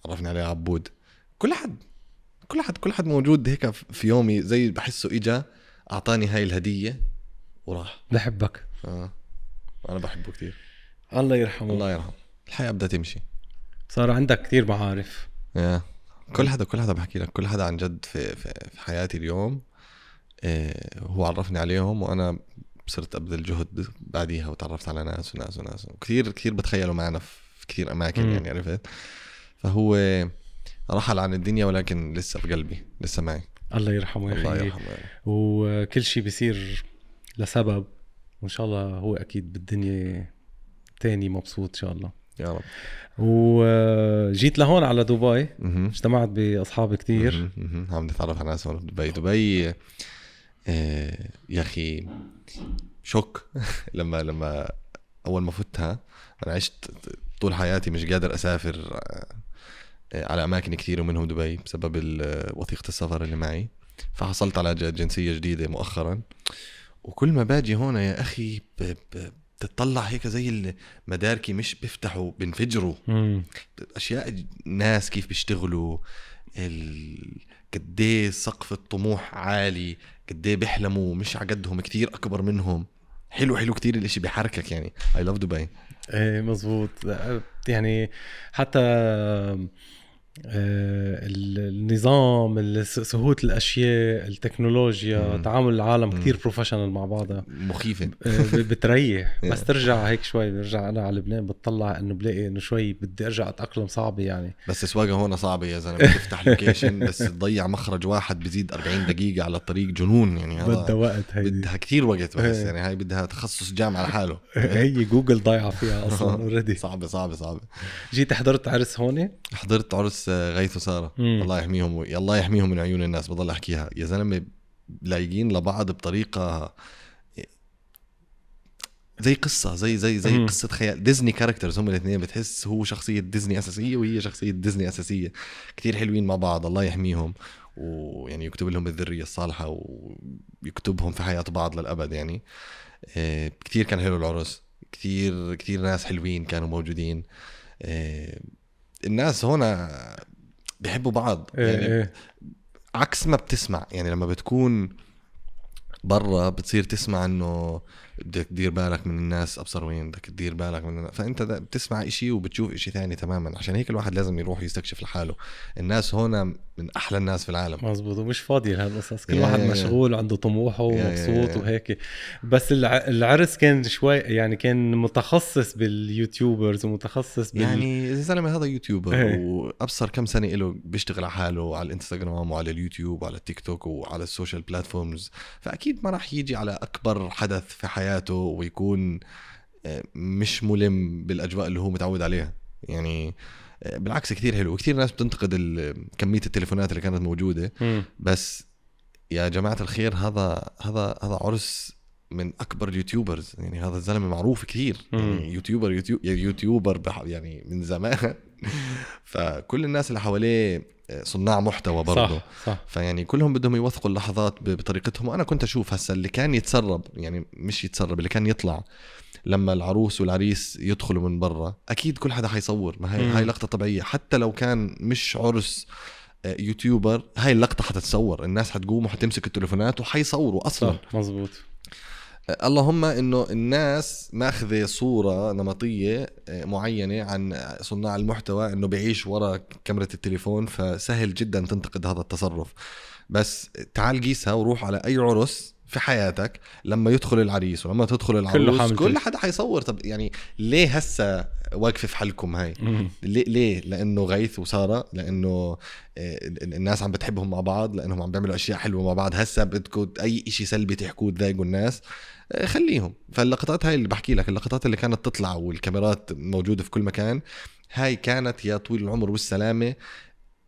Speaker 2: عرفني عليه عبود. كل حد كل حد كل حد موجود هيك في يومي زي بحسه إجا أعطاني هاي الهدية. وراح.
Speaker 1: بحبك.
Speaker 2: آه. أنا بحبه كثير
Speaker 1: الله يرحمه.
Speaker 2: الله يرحمه. الحياة بدها تمشي.
Speaker 1: صار عندك كثير معارف.
Speaker 2: يا. كل حدا كل حدا بحكي لك. كل حدا عن جد في في, في حياتي اليوم. آه، هو عرفني عليهم وأنا صرت أبذل جهد بعديها وتعرفت على ناس وناس وناس. كثير كثير بتخيلوا معنا في كثير أماكن
Speaker 1: مم.
Speaker 2: يعني عرفت؟ فهو رحل عن الدنيا ولكن لسه بقلبي لسه معي.
Speaker 1: الله يرحمه يا
Speaker 2: الله يرحمه.
Speaker 1: وكل شيء بيصير لسبب وإن شاء الله هو أكيد بالدنيا تاني مبسوط إن شاء الله.
Speaker 2: يا رب.
Speaker 1: وجيت لهون على دبي. اجتمعت بأصحاب.
Speaker 2: مهم. عم نتعرف على ناس دبي. دبي آه، يا أخي شوك. لما لما أول ما فتها أنا عشت طول حياتي مش قادر أسافر آه، آه، على أماكن كثير ومنهم دبي بسبب ال- وثيقة السفر اللي معي. فحصلت على جنسيه جديدة مؤخرا. وكل ما باجي هون يا أخي بتطلع هيك زي المداركي مش بيفتحوا بينفجروا. أشياء ناس كيف بيشتغلوا ال... قد إيه سقف الطموح عالي قد إيه بيحلموا مش على قدهم كثير أكبر منهم. حلو حلو كثير الإشي بيحركك يعني. I love دبي
Speaker 1: إيه مزبوط. يعني حتى النظام ال- سهولة الأشياء التكنولوجيا
Speaker 2: مم.
Speaker 1: تعامل العالم
Speaker 2: مم.
Speaker 1: كتير professional مع بعضها.
Speaker 2: مخيفة.
Speaker 1: آه، بتريح. بس ترجع هيك شوي برجع أنا على لبنان بتطلع إنه بلاقي إنه شوي بدي أرجع أتأقلم صعبة يعني.
Speaker 2: بس السواقه هون صعبة يا زلمة تفتح location بس تضيع مخرج واحد بزيد 40 دقيقة على الطريق جنون يعني.
Speaker 1: بدها وقت هيدي.
Speaker 2: بدها كتير وقت بس. يعني هاي بدها تخصص جامعة لحاله.
Speaker 1: هي جوجل ضايعة فيها أصلا already
Speaker 2: صعبة صعبة صعبة.
Speaker 1: جيت حضرت عرس هون؟
Speaker 2: حضرت عرس آه، غيث
Speaker 1: وسارة.
Speaker 2: الله يحميهم و- الله يحميهم من عيون الناس بضل أحكيها. يا زلمة لايقين لبعض بطريقة زي قصة زي زي زي
Speaker 1: مم.
Speaker 2: قصة خيال. ديزني characters هم الاثنين بتحس هو شخصية ديزني أساسية وهي شخصية ديزني أساسية. كتير حلوين مع بعض الله يحميهم. ويعني يكتب لهم الذرية الصالحة ويكتبهم في حياة بعض للأبد يعني. آه، كتير كان حلو العرس. كتير كتير ناس حلوين كانوا موجودين. آه، الناس هنا بيحبوا بعض. يعني
Speaker 1: إيه إيه.
Speaker 2: عكس ما بتسمع. يعني لما بتكون برا بتصير تسمع إنه بدك تدير بالك من الناس أبصر وين بدك تدير بالك من الناس. فأنت بتسمع إشي وبتشوف إشي ثاني تماما عشان هيك الواحد لازم يروح يستكشف لحاله الناس هنا من أحلى الناس في العالم
Speaker 1: مزبوط ومش فاضي لهالقصص كل واحد. مشغول وعنده طموحه ومبسوط. وهيك بس الع- العرس كان شوي يعني كان متخصص بال YouTubers ومتخصص بال
Speaker 2: يعني الزلمه هذا YouTuber
Speaker 1: إيه.
Speaker 2: وأبصر كم سنة له بيشتغل على حاله على الإنستغرام وعلى اليوتيوب وعلى التيك توك وعلى السوشيال بلاتفورمز فأكيد ما راح يجي على أكبر حدث في حياته ويكون آه، مش ملم بالأجواء اللي هو متعود عليها. يعني آه، بالعكس كثير حلو. وكثير ناس بتنتقد كمية التليفونات اللي كانت
Speaker 1: موجودة.
Speaker 2: بس يا جماعة الخير هذا هذا هذا عرس من أكبر ال YouTubers. يعني هذا الزلمة معروف كثير. يعني YouTuber يوتيوب YouTuber يعني من زمان. فكل الناس اللي حواليه صناع محتوى برضه
Speaker 1: صح صح.
Speaker 2: فيعني كلهم بدهم يوثقوا اللحظات بطريقتهم. وأنا كنت أشوف هسا اللي كان يتسرب يعني مش يتسرب اللي كان يطلع لما العروس والعريس يدخلوا من برا أكيد كل حدا حيصور. ما هي
Speaker 1: مم.
Speaker 2: هاي لقطة طبيعية. حتى لو كان مش عرس آه، يوتيوبر هاي اللقطة حتتصور. الناس حتقوم وحتمسك التليفونات وحيصوروا
Speaker 1: أصلا. مزبوط
Speaker 2: اللهم إنه الناس ماخذة صورة نمطية آه، معينة عن صناع المحتوى إنه بيعيش ورا كاميرا التليفون فسهل جدا تنتقد هذا التصرف بس تعال قيسها وروح على أي عرس في حياتك لما يدخل العريس ولما تدخل العروس كل. حدا حيصور طب يعني ليه هسه واقفة في حلكم هاي. ليه, ليه؟ لأنه غيث وسارة لأنه آه، ال- الناس عم بتحبهم مع بعض لأنهم عم بيعملوا أشياء حلوة مع بعض هسه بدكم أي شيء سلبي تحكوه تضايقوا الناس خليهم. فاللقطات هاي اللي بحكي لك اللقطات اللي كانت تطلع والكاميرات موجودة في كل مكان هاي كانت يا طويل العمر والسلامة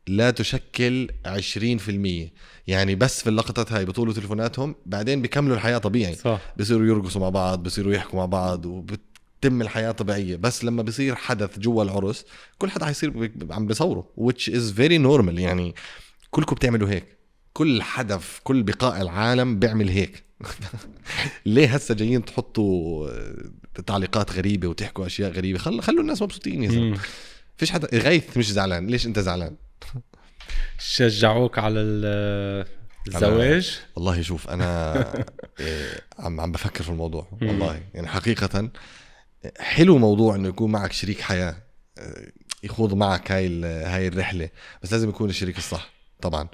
Speaker 2: لا تشكل 20% يعني بس في اللقطات هاي بطولوا تليفوناتهم بعدين بيكملوا الحياة طبيعي.
Speaker 1: صح.
Speaker 2: بصيروا يرقصوا مع بعض بصيروا يحكوا مع بعض وبتتم الحياة طبيعية. بس لما بصير حدث جوا العرس كل حدا حيصير عم بيصوره which is very normal. يعني كلكم بتعملوا هيك. كل حدا في كل بقاع العالم بيعمل هيك. ليه هسه جايين تحطوا آه، تعليقات غريبة وتحكوا أشياء غريبة؟ خل... خلوا الناس مبسوطين يا زلمة.
Speaker 1: مم.
Speaker 2: فيش حدا غيث مش زعلان. ليش أنت زعلان؟
Speaker 1: شجعوك على ال- الزواج؟
Speaker 2: والله شوف أنا إيه، عم عم بفكر في الموضوع. والله. يعني حقيقة حلو موضوع إنه يكون معك شريك حياة إيه، يخوض معك هاي هاي الرحلة. بس لازم يكون الشريك الصح طبعا.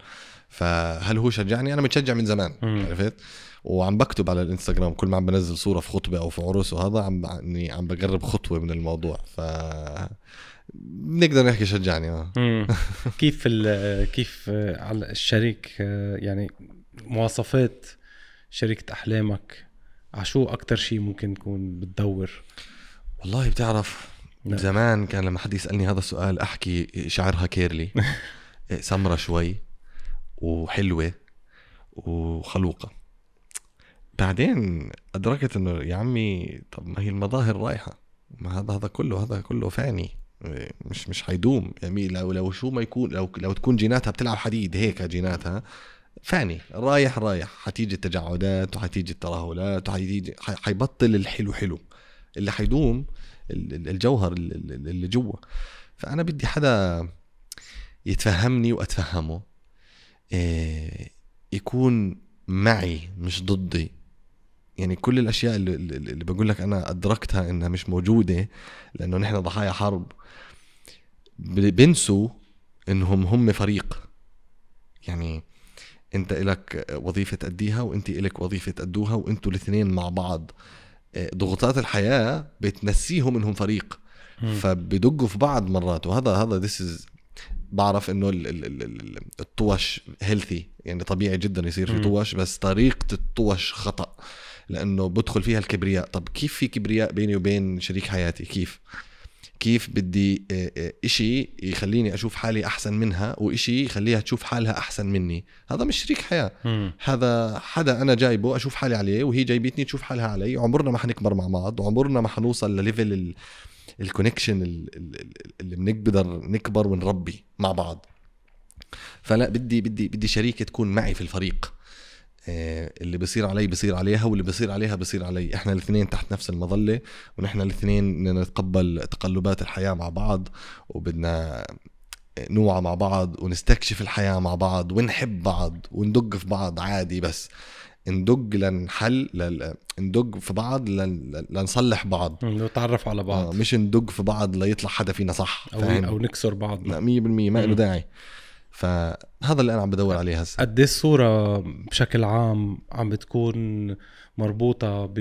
Speaker 2: فهل هو شجعني؟ أنا متشجع من زمان. عرفت؟ وعم بكتب على الإنستغرام كل ما عم بنزل صورة في خطبة أو في عرس وهذا عم اني عم بقرب خطوة من الموضوع ف بنقدر نحكي شجعني.
Speaker 1: آه. كيف كيف على الشريك آه، يعني مواصفات شريكة أحلامك؟ على شو أكتر شيء ممكن تكون بتدور؟
Speaker 2: والله بتعرف
Speaker 1: نعم.
Speaker 2: زمان كان لما حد يسألني هذا السؤال أحكي شعرها كيرلي سمرة شوي وحلوة وخلوقة. بعدين أدركت إنه يا عمي طب ما هي المظاهر رايحة. ما هذا هذا كله هذا كله فاني. مش مش حيدوم. يعني لو لو شو ما يكون لو لو تكون جيناتها بتلعب حديد هيك جيناتها فاني. رايح رايح. حتيجي التجاعدات وحتيجي الترهلات وحتيجي حيبطل الحلو حلو. اللي حيدوم ال- ال- الجوهر ال- ال- اللي جوا. فأنا بدي حدا يتفهمني وأتفهمه إيه، يكون معي مش ضدي. يعني كل الأشياء اللي, اللي بقول لك أنا أدركتها إنها مش موجودة لأنه نحن ضحايا حرب. بنسوا إنهم هم فريق. يعني أنت إلك وظيفة تأديها وأنت إلك وظيفة تأدوها وأنتوا الاثنين مع بعض. آه، ضغوطات الحياة بتنسيهم إنهم فريق. فبدقوا في بعض مرات. وهذا هذا this is بعرف إنه الطوش هيلثي يعني طبيعي جدا يصير في طوش بس طريقة الطوش خطأ. لأنه بدخل فيها الكبرياء. طب كيف في كبرياء بيني وبين شريك حياتي؟ كيف؟ كيف بدي آه، آه، إشي يخليني أشوف حالي أحسن منها وإشي يخليها تشوف حالها أحسن مني؟ هذا مش شريك حياة.
Speaker 1: م.
Speaker 2: هذا حدا أنا جايبه أشوف حالي عليه وهي جايبتني تشوف حالها علي. عمرنا ما حنكبر مع بعض وعمرنا ما حنوصل لل level ال connection اللي بنقدر نكبر ونربي مع بعض. فلا بدي بدي بدي شريكة تكون معي في الفريق. اللي بصير علي بصير عليها واللي بصير عليها بصير علي. إحنا الاثنين تحت نفس المظلة ونحن الاثنين بدنا نتقبل تقلبات الحياة مع بعض وبدنا نوعى مع بعض ونستكشف الحياة مع بعض ونحب بعض وندق في بعض عادي بس. ندق لنحل لل... ندق في بعض لن... لنصلح بعض.
Speaker 1: نتعرف على بعض.
Speaker 2: آه مش ندق في بعض ليطلع حدا فينا صح
Speaker 1: أو فاهم؟ أو نكسر بعض. 100%
Speaker 2: ما له داعي. فهذا اللي أنا عم بدور عليه هسه.
Speaker 1: قد الصورة بشكل عام عم بتكون مربوطة ب...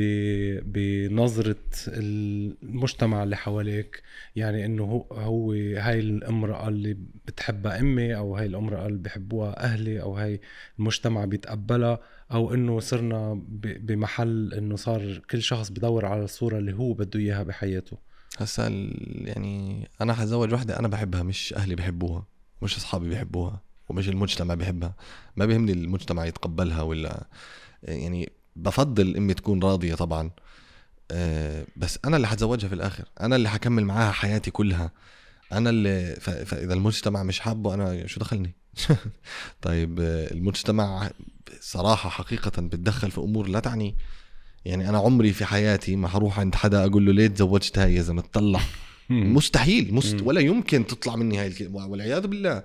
Speaker 1: بنظرة المجتمع اللي حواليك؟ يعني إنه هو هو هاي الامرأة اللي بتحبها أمي أو هاي الامرأة اللي بحبوها أهلي أو هاي المجتمع بيتقبلها أو إنه صرنا بمحل إنه صار كل شخص بدور على الصورة اللي هو بده إياها بحياته.
Speaker 2: هسا يعني أنا حزوج وحدة أنا بحبها مش أهلي بحبوها. مش أصحابي بيحبوها ومش المجتمع بيحبها. ما بيهمني المجتمع يتقبلها ولا يعني بفضل أمي تكون راضية طبعا. آه، بس أنا اللي حتزوجها في الآخر. أنا اللي حكمل معاها حياتي كلها. أنا اللي فاذا المجتمع مش حابه أنا شو دخلني؟ طيب آه، المجتمع صراحة حقيقة بتدخل في أمور لا تعني يعني أنا عمري في حياتي ما حروح عند حدا أقول له ليه تزوجت هاي يا زلمة؟ تطلع مستحيل مست... ولا يمكن تطلع مني هاي والعياذ بالله.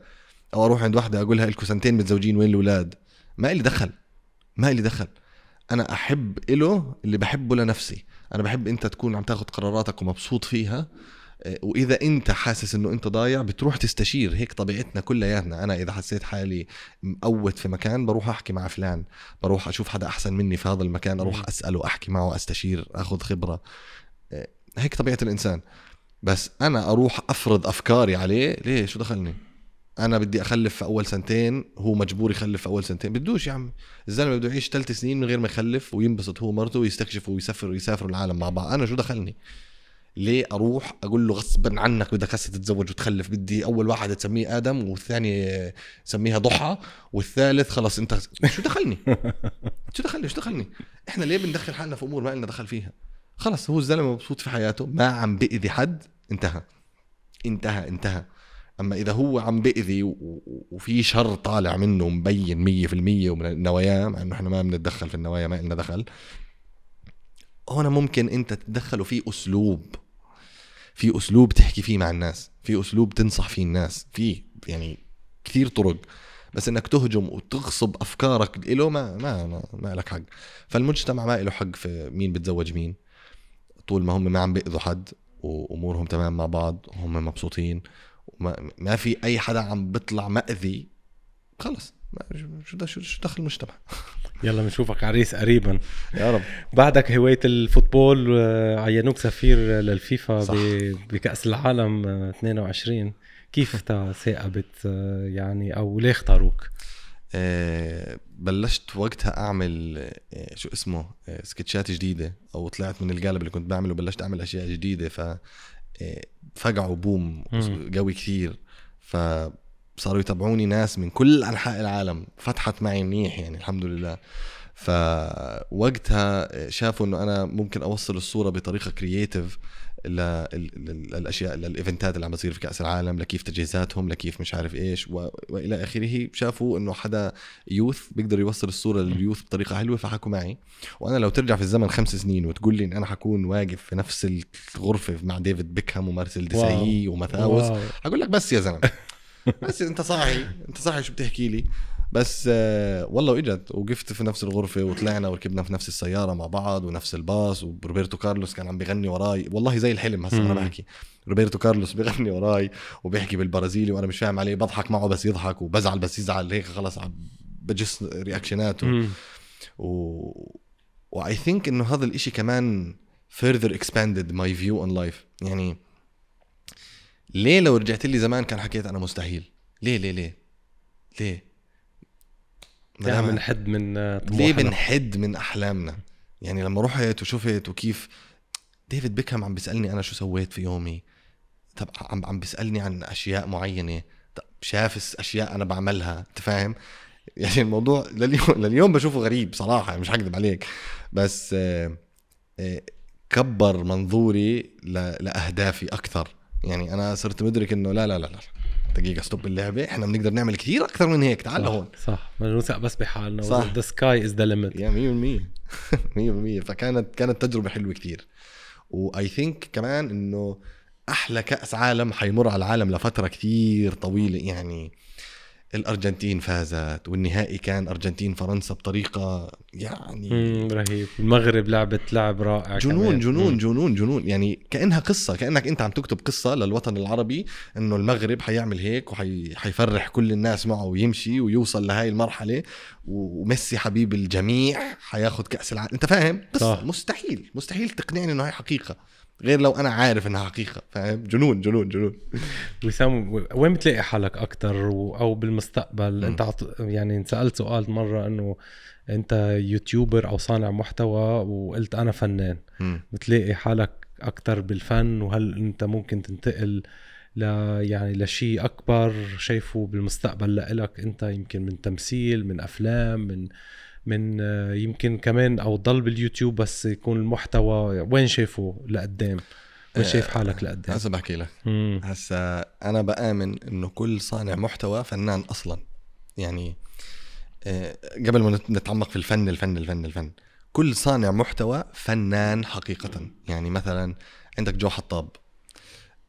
Speaker 2: أو أروح عند واحدة أقول لها لكم سنتين متزوجين وين الأولاد؟ ما لي دخل ما لي دخل. أنا أحب له اللي بحبه لنفسي. أنا بحب أنت تكون عم تاخذ قراراتك ومبسوط فيها. آه، وإذا أنت حاسس إنه أنت ضايع بتروح تستشير. هيك طبيعتنا كلياتنا. أنا إذا حسيت حالي مقوت في مكان بروح أحكي مع فلان. بروح أشوف حدا أحسن مني في هذا المكان. أروح أسأله أحكي معه أستشير أخذ خبرة. آه، هيك طبيعة الإنسان. بس أنا أروح أفرض أفكاري عليه. ليه؟ شو دخلني؟ أنا بدي أخلف في أول سنتين هو مجبور يخلف في أول سنتين. بدوش يا عم الزلمة بده يعيش ثلاث سنين من غير ما يخلف وينبسط هو ومرته ويستكشف ويسافر ويسافروا العالم مع بعض. أنا شو دخلني؟ ليه أروح أقول له غصبا عنك بدك هسه تتزوج وتخلف؟ بدي أول واحد تسميه آدم والثاني سميها ضحى والثالث خلص انت شو دخلني؟ شو دخلني؟ شو دخلني؟ إحنا ليه بندخل حالنا في أمور ما لنا دخل فيها؟ خلص هو الزلمة مبسوط في حياته ما عم بأذي حد. انتهى. انتهى انتهى. أما إذا هو عم بأذي وفي شر طالع منه مبين 100% ومن النوايا مع إنه إحنا ما بنتدخل في النوايا ما لنا دخل هون ممكن أنت تتدخل وفي أسلوب. في أسلوب تحكي فيه مع الناس في أسلوب تنصح فيه الناس في يعني كثير طرق. بس إنك تهجم وتغصب أفكارك له ما ما ما, ما لك حق. فالمجتمع ما له حق في مين بتزوج مين. طول ما هم ما عم بيأذوا حد وأمورهم تمام مع بعض وهم مبسوطين. وما ما في أي حدا عم بيطلع مأذي خلص. شو شو شو دخل المجتمع؟
Speaker 1: يلا بنشوفك عريس قريبا.
Speaker 2: يا رب.
Speaker 1: بعدك هواية الفوتبول آه، عينوك سفير للفيفا صح. بكأس العالم 22 كيف ثاقبت آه، يعني أو ليه اختاروك؟
Speaker 2: آه، بلشت وقتها أعمل آه، شو اسمه آه، سكتشات جديدة أو طلعت من القالب اللي كنت بعمله وبلشت أعمل أشياء جديدة ف فقعوا boom قوي كثير. فصاروا يتابعوني ناس من كل أنحاء العالم فتحت معي منيح يعني الحمد لله. فوقتها شافوا إنه أنا ممكن أوصل الصورة بطريقة creative للأشياء لل event ات اللي عم بتصير في كأس العالم لكيف تجهيزاتهم لكيف مش عارف إيش وإلى آخره. شافوا إنه حدا youth بيقدر يوصل الصورة لل youth بطريقة حلوة فحكوا معي. وأنا لو ترجع في الزمن خمس سنين وتقول لي إن أنا حكون واقف في نفس الغرفة مع ديفيد بيكهام ومارسيل ديسايي وماتيوس حقول لك بس يا زلمة. بس أنت صاحي أنت صاحي شو بتحكي لي؟ بس آه والله وإجت وقفت في نفس الغرفة وطلعنا وركبنا في نفس السيارة مع بعض ونفس الباص وروبرتو كارلوس كان عم بيغني وراي. والله زي الحلم هسه
Speaker 1: أنا.
Speaker 2: بحكي. روبرتو كارلوس بيغني وراي وبيحكي بالبرازيلي وأنا مش فاهم عليه. بضحك معه بس يضحك وبزعل بس يزعل. هيك خلص عم بجس رياكشناته. و واي ثينك إنه هذا الإشي كمان further expanded my view on life. يعني ليه لو رجعت لي زمان كان حكيت أنا مستحيل؟ ليه ليه ليه؟ ليه؟ ما دام-
Speaker 1: بنحد من آه،
Speaker 2: ليه
Speaker 1: طموحنا
Speaker 2: بنحد من أحلامنا؟ يعني لما رحت وشفت وكيف ديفيد بيكهام عم بيسألني أنا شو سويت في يومي؟ طب عم عم بيسألني عن أشياء معينة. طب شاف أشياء أنا بعملها أنت فاهم؟ يعني الموضوع لليوم لليوم بشوفه غريب صراحة مش حكذب عليك. بس آه، آه، كبر منظوري لأهدافي أكثر. يعني أنا صرت مدرك إنه لا لا لا لا. دقيقة stop اللعبة. إحنا بنقدر نعمل كثير أكثر من هيك تعال لهون
Speaker 1: صح. ما نوثق بس بحالنا.
Speaker 2: صح.
Speaker 1: ذا sky is the limit
Speaker 2: يا 100% 100% فكانت كانت تجربة حلوة كثير و I think كمان إنه أحلى كأس عالم حيمر على العالم لفترة كثير طويلة يعني الأرجنتين فازت والنهائي كان ارجنتين فرنسا بطريقة يعني
Speaker 1: رهيب. المغرب لعبت لعب رائع
Speaker 2: جنون
Speaker 1: كمان.
Speaker 2: جنون
Speaker 1: مم.
Speaker 2: جنون جنون يعني كأنها قصة كأنك أنت عم تكتب قصة للوطن العربي إنه المغرب حيعمل هيك وحيفرح كل الناس معه ويمشي ويوصل لهاي المرحلة. وميسي حبيب الجميع حياخد كأس العالم. أنت فاهم؟ قصة.
Speaker 1: صح.
Speaker 2: مستحيل مستحيل تقنعني إنه هاي حقيقة. غير لو أنا عارف إنها حقيقة فاهم جنون جنون جنون
Speaker 1: وسام وين بتلاقي حالك أكثر أو بالمستقبل. أنت عط... يعني انسالت سؤال مرة إنه أنت يوتيوبر أو صانع محتوى وقلت أنا فنان. بتلاقي حالك أكثر بالفن وهل أنت ممكن تنتقل ل يعني لشيء أكبر شايفه بالمستقبل لإلك أنت يمكن من تمثيل من أفلام من من آه، يمكن كمان أو تضل باليوتيوب بس يكون المحتوى وين شايفه لقدام؟ وين شايف حالك لقدام؟
Speaker 2: هسه بحكي لك. هسا أنا بآمن إنه كل صانع محتوى فنان أصلا. يعني آه، قبل ما نت- نتعمق في الفن الفن الفن الفن. كل صانع محتوى فنان حقيقة. يعني مثلا عندك جو حطاب.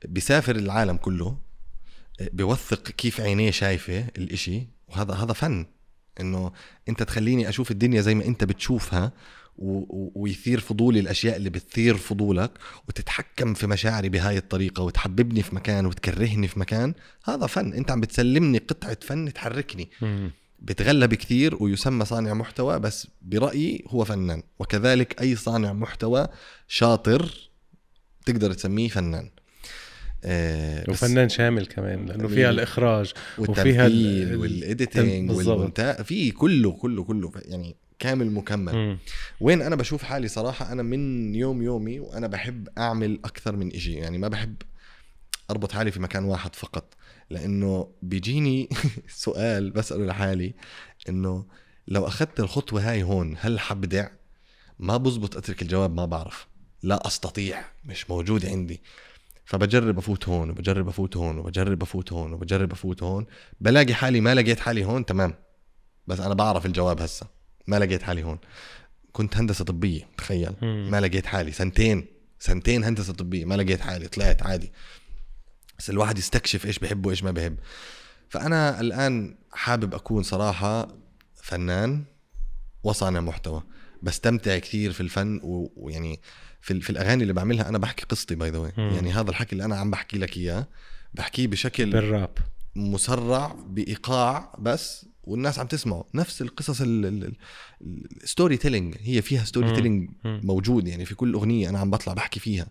Speaker 2: بيسافر العالم كله آه، بيوثق كيف عينيه شايفة الإشي وهذا هذا فن. إنه أنت تخليني أشوف الدنيا زي ما أنت بتشوفها و- و- ويثير فضولي الأشياء اللي بتثير فضولك وتتحكم في مشاعري بهاي الطريقة وتحببني في مكان وتكرهني في مكان هذا فن. أنت عم بتسلمني قطعة فن تحركني. بتغلب كثير ويسمى صانع محتوى بس برأيي هو فنان. وكذلك أي صانع محتوى شاطر تقدر تسميه فنان.
Speaker 1: وفنان شامل كمان
Speaker 2: لأنه؟
Speaker 1: فيها الإخراج وفيها وال
Speaker 2: editing
Speaker 1: بالضبط.
Speaker 2: والمونتاج في كله كله كله يعني كامل مكمل. وين أنا بشوف حالي صراحة أنا من يوم يومي وأنا بحب أعمل أكثر من إشي يعني ما بحب أربط حالي في مكان واحد فقط لأنه بيجيني سؤال بسأله لحالي إنه لو أخذت الخطوة هاي هون هل حبدع ما بزبط أترك الجواب ما بعرف لا أستطيع مش موجود عندي فبجرب أفوت هون وبجرب أفوت هون وبجرب أفوت هون وبجرب أفوت هون. بلاقي حالي ما لقيت حالي هون تمام. بس أنا بعرف الجواب هسه. ما لقيت حالي هون. كنت هندسة طبية تخيل. ما لقيت حالي. سنتين سنتين هندسة طبية ما لقيت حالي. طلعت عادي. بس الواحد يستكشف إيش بحب وإيش ما بحب. فأنا الآن حابب أكون صراحة فنان وصانع محتوى. بستمتع كثير في الفن ويعني في, في الأغاني اللي بعملها أنا بحكي قصتي باي ذا. يعني هذا الحكي اللي أنا عم بحكي لك إياه بحكيه بشكل
Speaker 1: بالراب.
Speaker 2: مسرع بإيقاع بس والناس عم تسمعه. نفس القصص ال storytelling هي فيها story.
Speaker 1: telling.
Speaker 2: موجود. يعني في كل أغنية أنا عم بطلع بحكي فيها.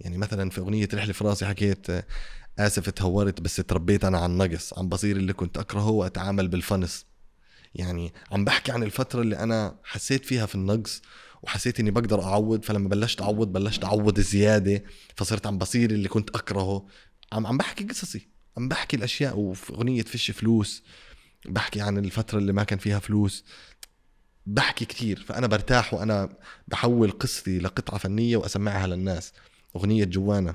Speaker 2: يعني مثلا في أغنية رحلة في راسي حكيت آه، آسف تهورت بس تربيت أنا عن نقص. عم بصير اللي كنت أكرهه وأتعامل بالفنس. يعني عم بحكي عن الفترة اللي أنا حسيت فيها في النقص وحسيت إني بقدر أعوض فلما بلشت أعوض بلشت أعوض زيادة فصرت عم بصير اللي كنت أكرهه. عم عم بحكي قصصي عم بحكي الأشياء وفي أغنية فيش فلوس بحكي عن الفترة اللي ما كان فيها فلوس. بحكي كتير فأنا برتاح وأنا بحول قصتي لقطعة فنية وأسمعها للناس. أغنية جوانا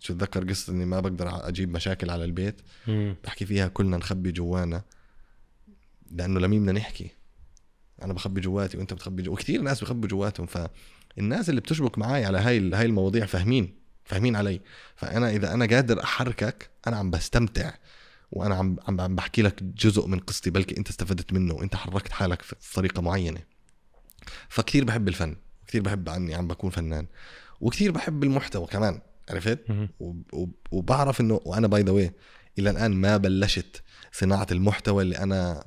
Speaker 2: شو اتذكر قصة إني ما بقدر أجيب مشاكل على البيت؟
Speaker 1: مم.
Speaker 2: بحكي فيها كلنا نخبي جوانا. لأنه لمين بدنا نحكي؟ أنا بخبي جواتي وأنت بتخبي جو... وكثير ناس بخبوا جواتهم فالناس اللي بتشبك معي على هاي هاي المواضيع فاهمين فاهمين علي. فأنا إذا أنا قادر أحركك أنا عم بستمتع وأنا عم عم عم بحكي لك جزء من قصتي بلكي أنت استفدت منه وأنت حركت حالك في طريقة معينة. فكتير بحب الفن كتير بحب عني عم بكون فنان وكتير بحب المحتوى كمان عرفت؟ وبعرف إنه وأنا by the way إلى الآن ما بلشت صناعة المحتوى اللي أنا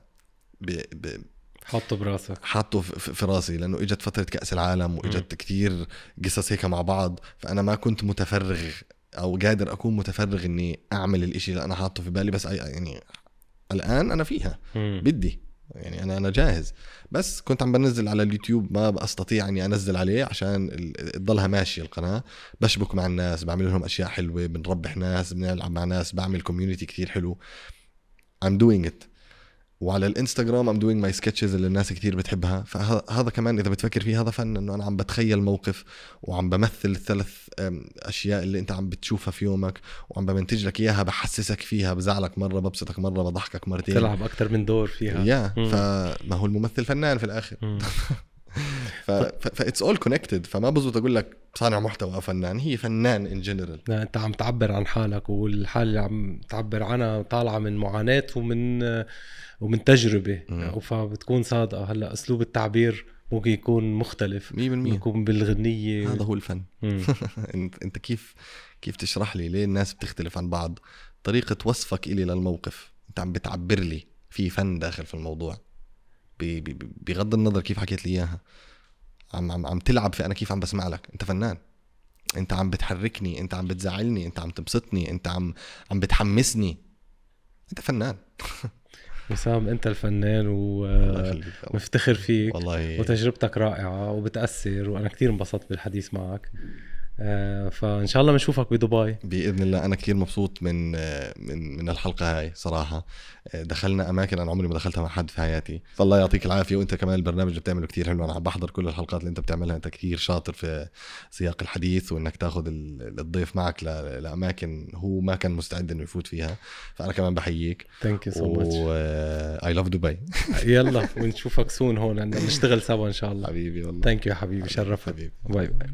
Speaker 2: ب... ب...
Speaker 1: حطه براسك.
Speaker 2: حاطه في- راسي لأنه إجت فترة كأس العالم وإجت كتير قصص هيك مع بعض فأنا ما كنت متفرغ أو قادر أكون متفرغ إني أعمل الإشي اللي أنا حاطه في بالي بس يعني الآن أنا فيها
Speaker 1: مم.
Speaker 2: بدي يعني أنا أنا جاهز. بس كنت عم بنزل على اليوتيوب ما بستطيع إني أنزل عليه عشان تضلها ماشية القناة. بشبك مع الناس بعمل لهم أشياء حلوة بنربح ناس بنلعب مع ناس بعمل كوميونتي كتير حلو. I'm doing it. وعلى الإنستغرام I'm doing my sketches اللي الناس كتير بتحبها. فهذا كمان إذا بتفكر فيه هذا فن إنه أنا عم بتخيل موقف وعم بمثل الثلاث أشياء اللي أنت عم بتشوفها في يومك وعم بمنتج لك إياها بحسسك فيها بزعلك مرة ببسطك مرة بضحكك مرتين.
Speaker 1: تلعب أكثر من دور فيها.
Speaker 2: يا
Speaker 1: مم.
Speaker 2: فما هو الممثل فنان في الآخر.
Speaker 1: ف
Speaker 2: it's all connected فما بزبط أقول لك صانع محتوى أو فنان هي فنان in
Speaker 1: general أنت عم تعبر عن حالك والحالة اللي عم تعبر عنها طالعة من معاناة ومن ومن تجربة.
Speaker 2: مم.
Speaker 1: فبتكون صادقة. هلأ أسلوب التعبير ممكن يكون مختلف.
Speaker 2: 100%
Speaker 1: يكون بالغنية.
Speaker 2: هذا هو الفن. أنت كيف كيف تشرح لي ليه الناس بتختلف عن بعض؟ طريقة وصفك إلي للموقف. أنت عم بتعبر لي. في فن داخل في الموضوع. بغض النظر كيف حكيت لي إياها. عم عم عم تلعب في أنا كيف عم بسمع لك. أنت فنان. أنت عم بتحركني. أنت عم بتزعلني. أنت عم تبسطني. أنت عم عم بتحمسني. أنت فنان.
Speaker 1: وسام انت الفنان ومفتخر فيك
Speaker 2: والله.
Speaker 1: وتجربتك رائعة وبتأثر وأنا كثير انبسطت بالحديث معك. فإن شاء الله بنشوفك بدبي.
Speaker 2: بإذن الله. أنا كثير مبسوط من من من الحلقة هاي صراحة. دخلنا أماكن أنا عمري ما دخلتها مع حد في حياتي. فالله يعطيك العافية. وأنت كمان البرنامج اللي بتعمله كثير حلو. أنا عم بحضر كل الحلقات اللي أنت بتعملها. أنت كثير شاطر في سياق الحديث وإنك تاخذ ال- الضيف معك لأماكن هو ما كان مستعد إنه يفوت فيها. فأنا كمان بحييك.
Speaker 1: thank you so
Speaker 2: much I love دبي
Speaker 1: يلا ونشوفك soon هون. نشتغل سوا إن شاء الله.
Speaker 2: حبيبي والله.
Speaker 1: thank you حبيبي. شرفت
Speaker 2: حبيبي.
Speaker 1: bye bye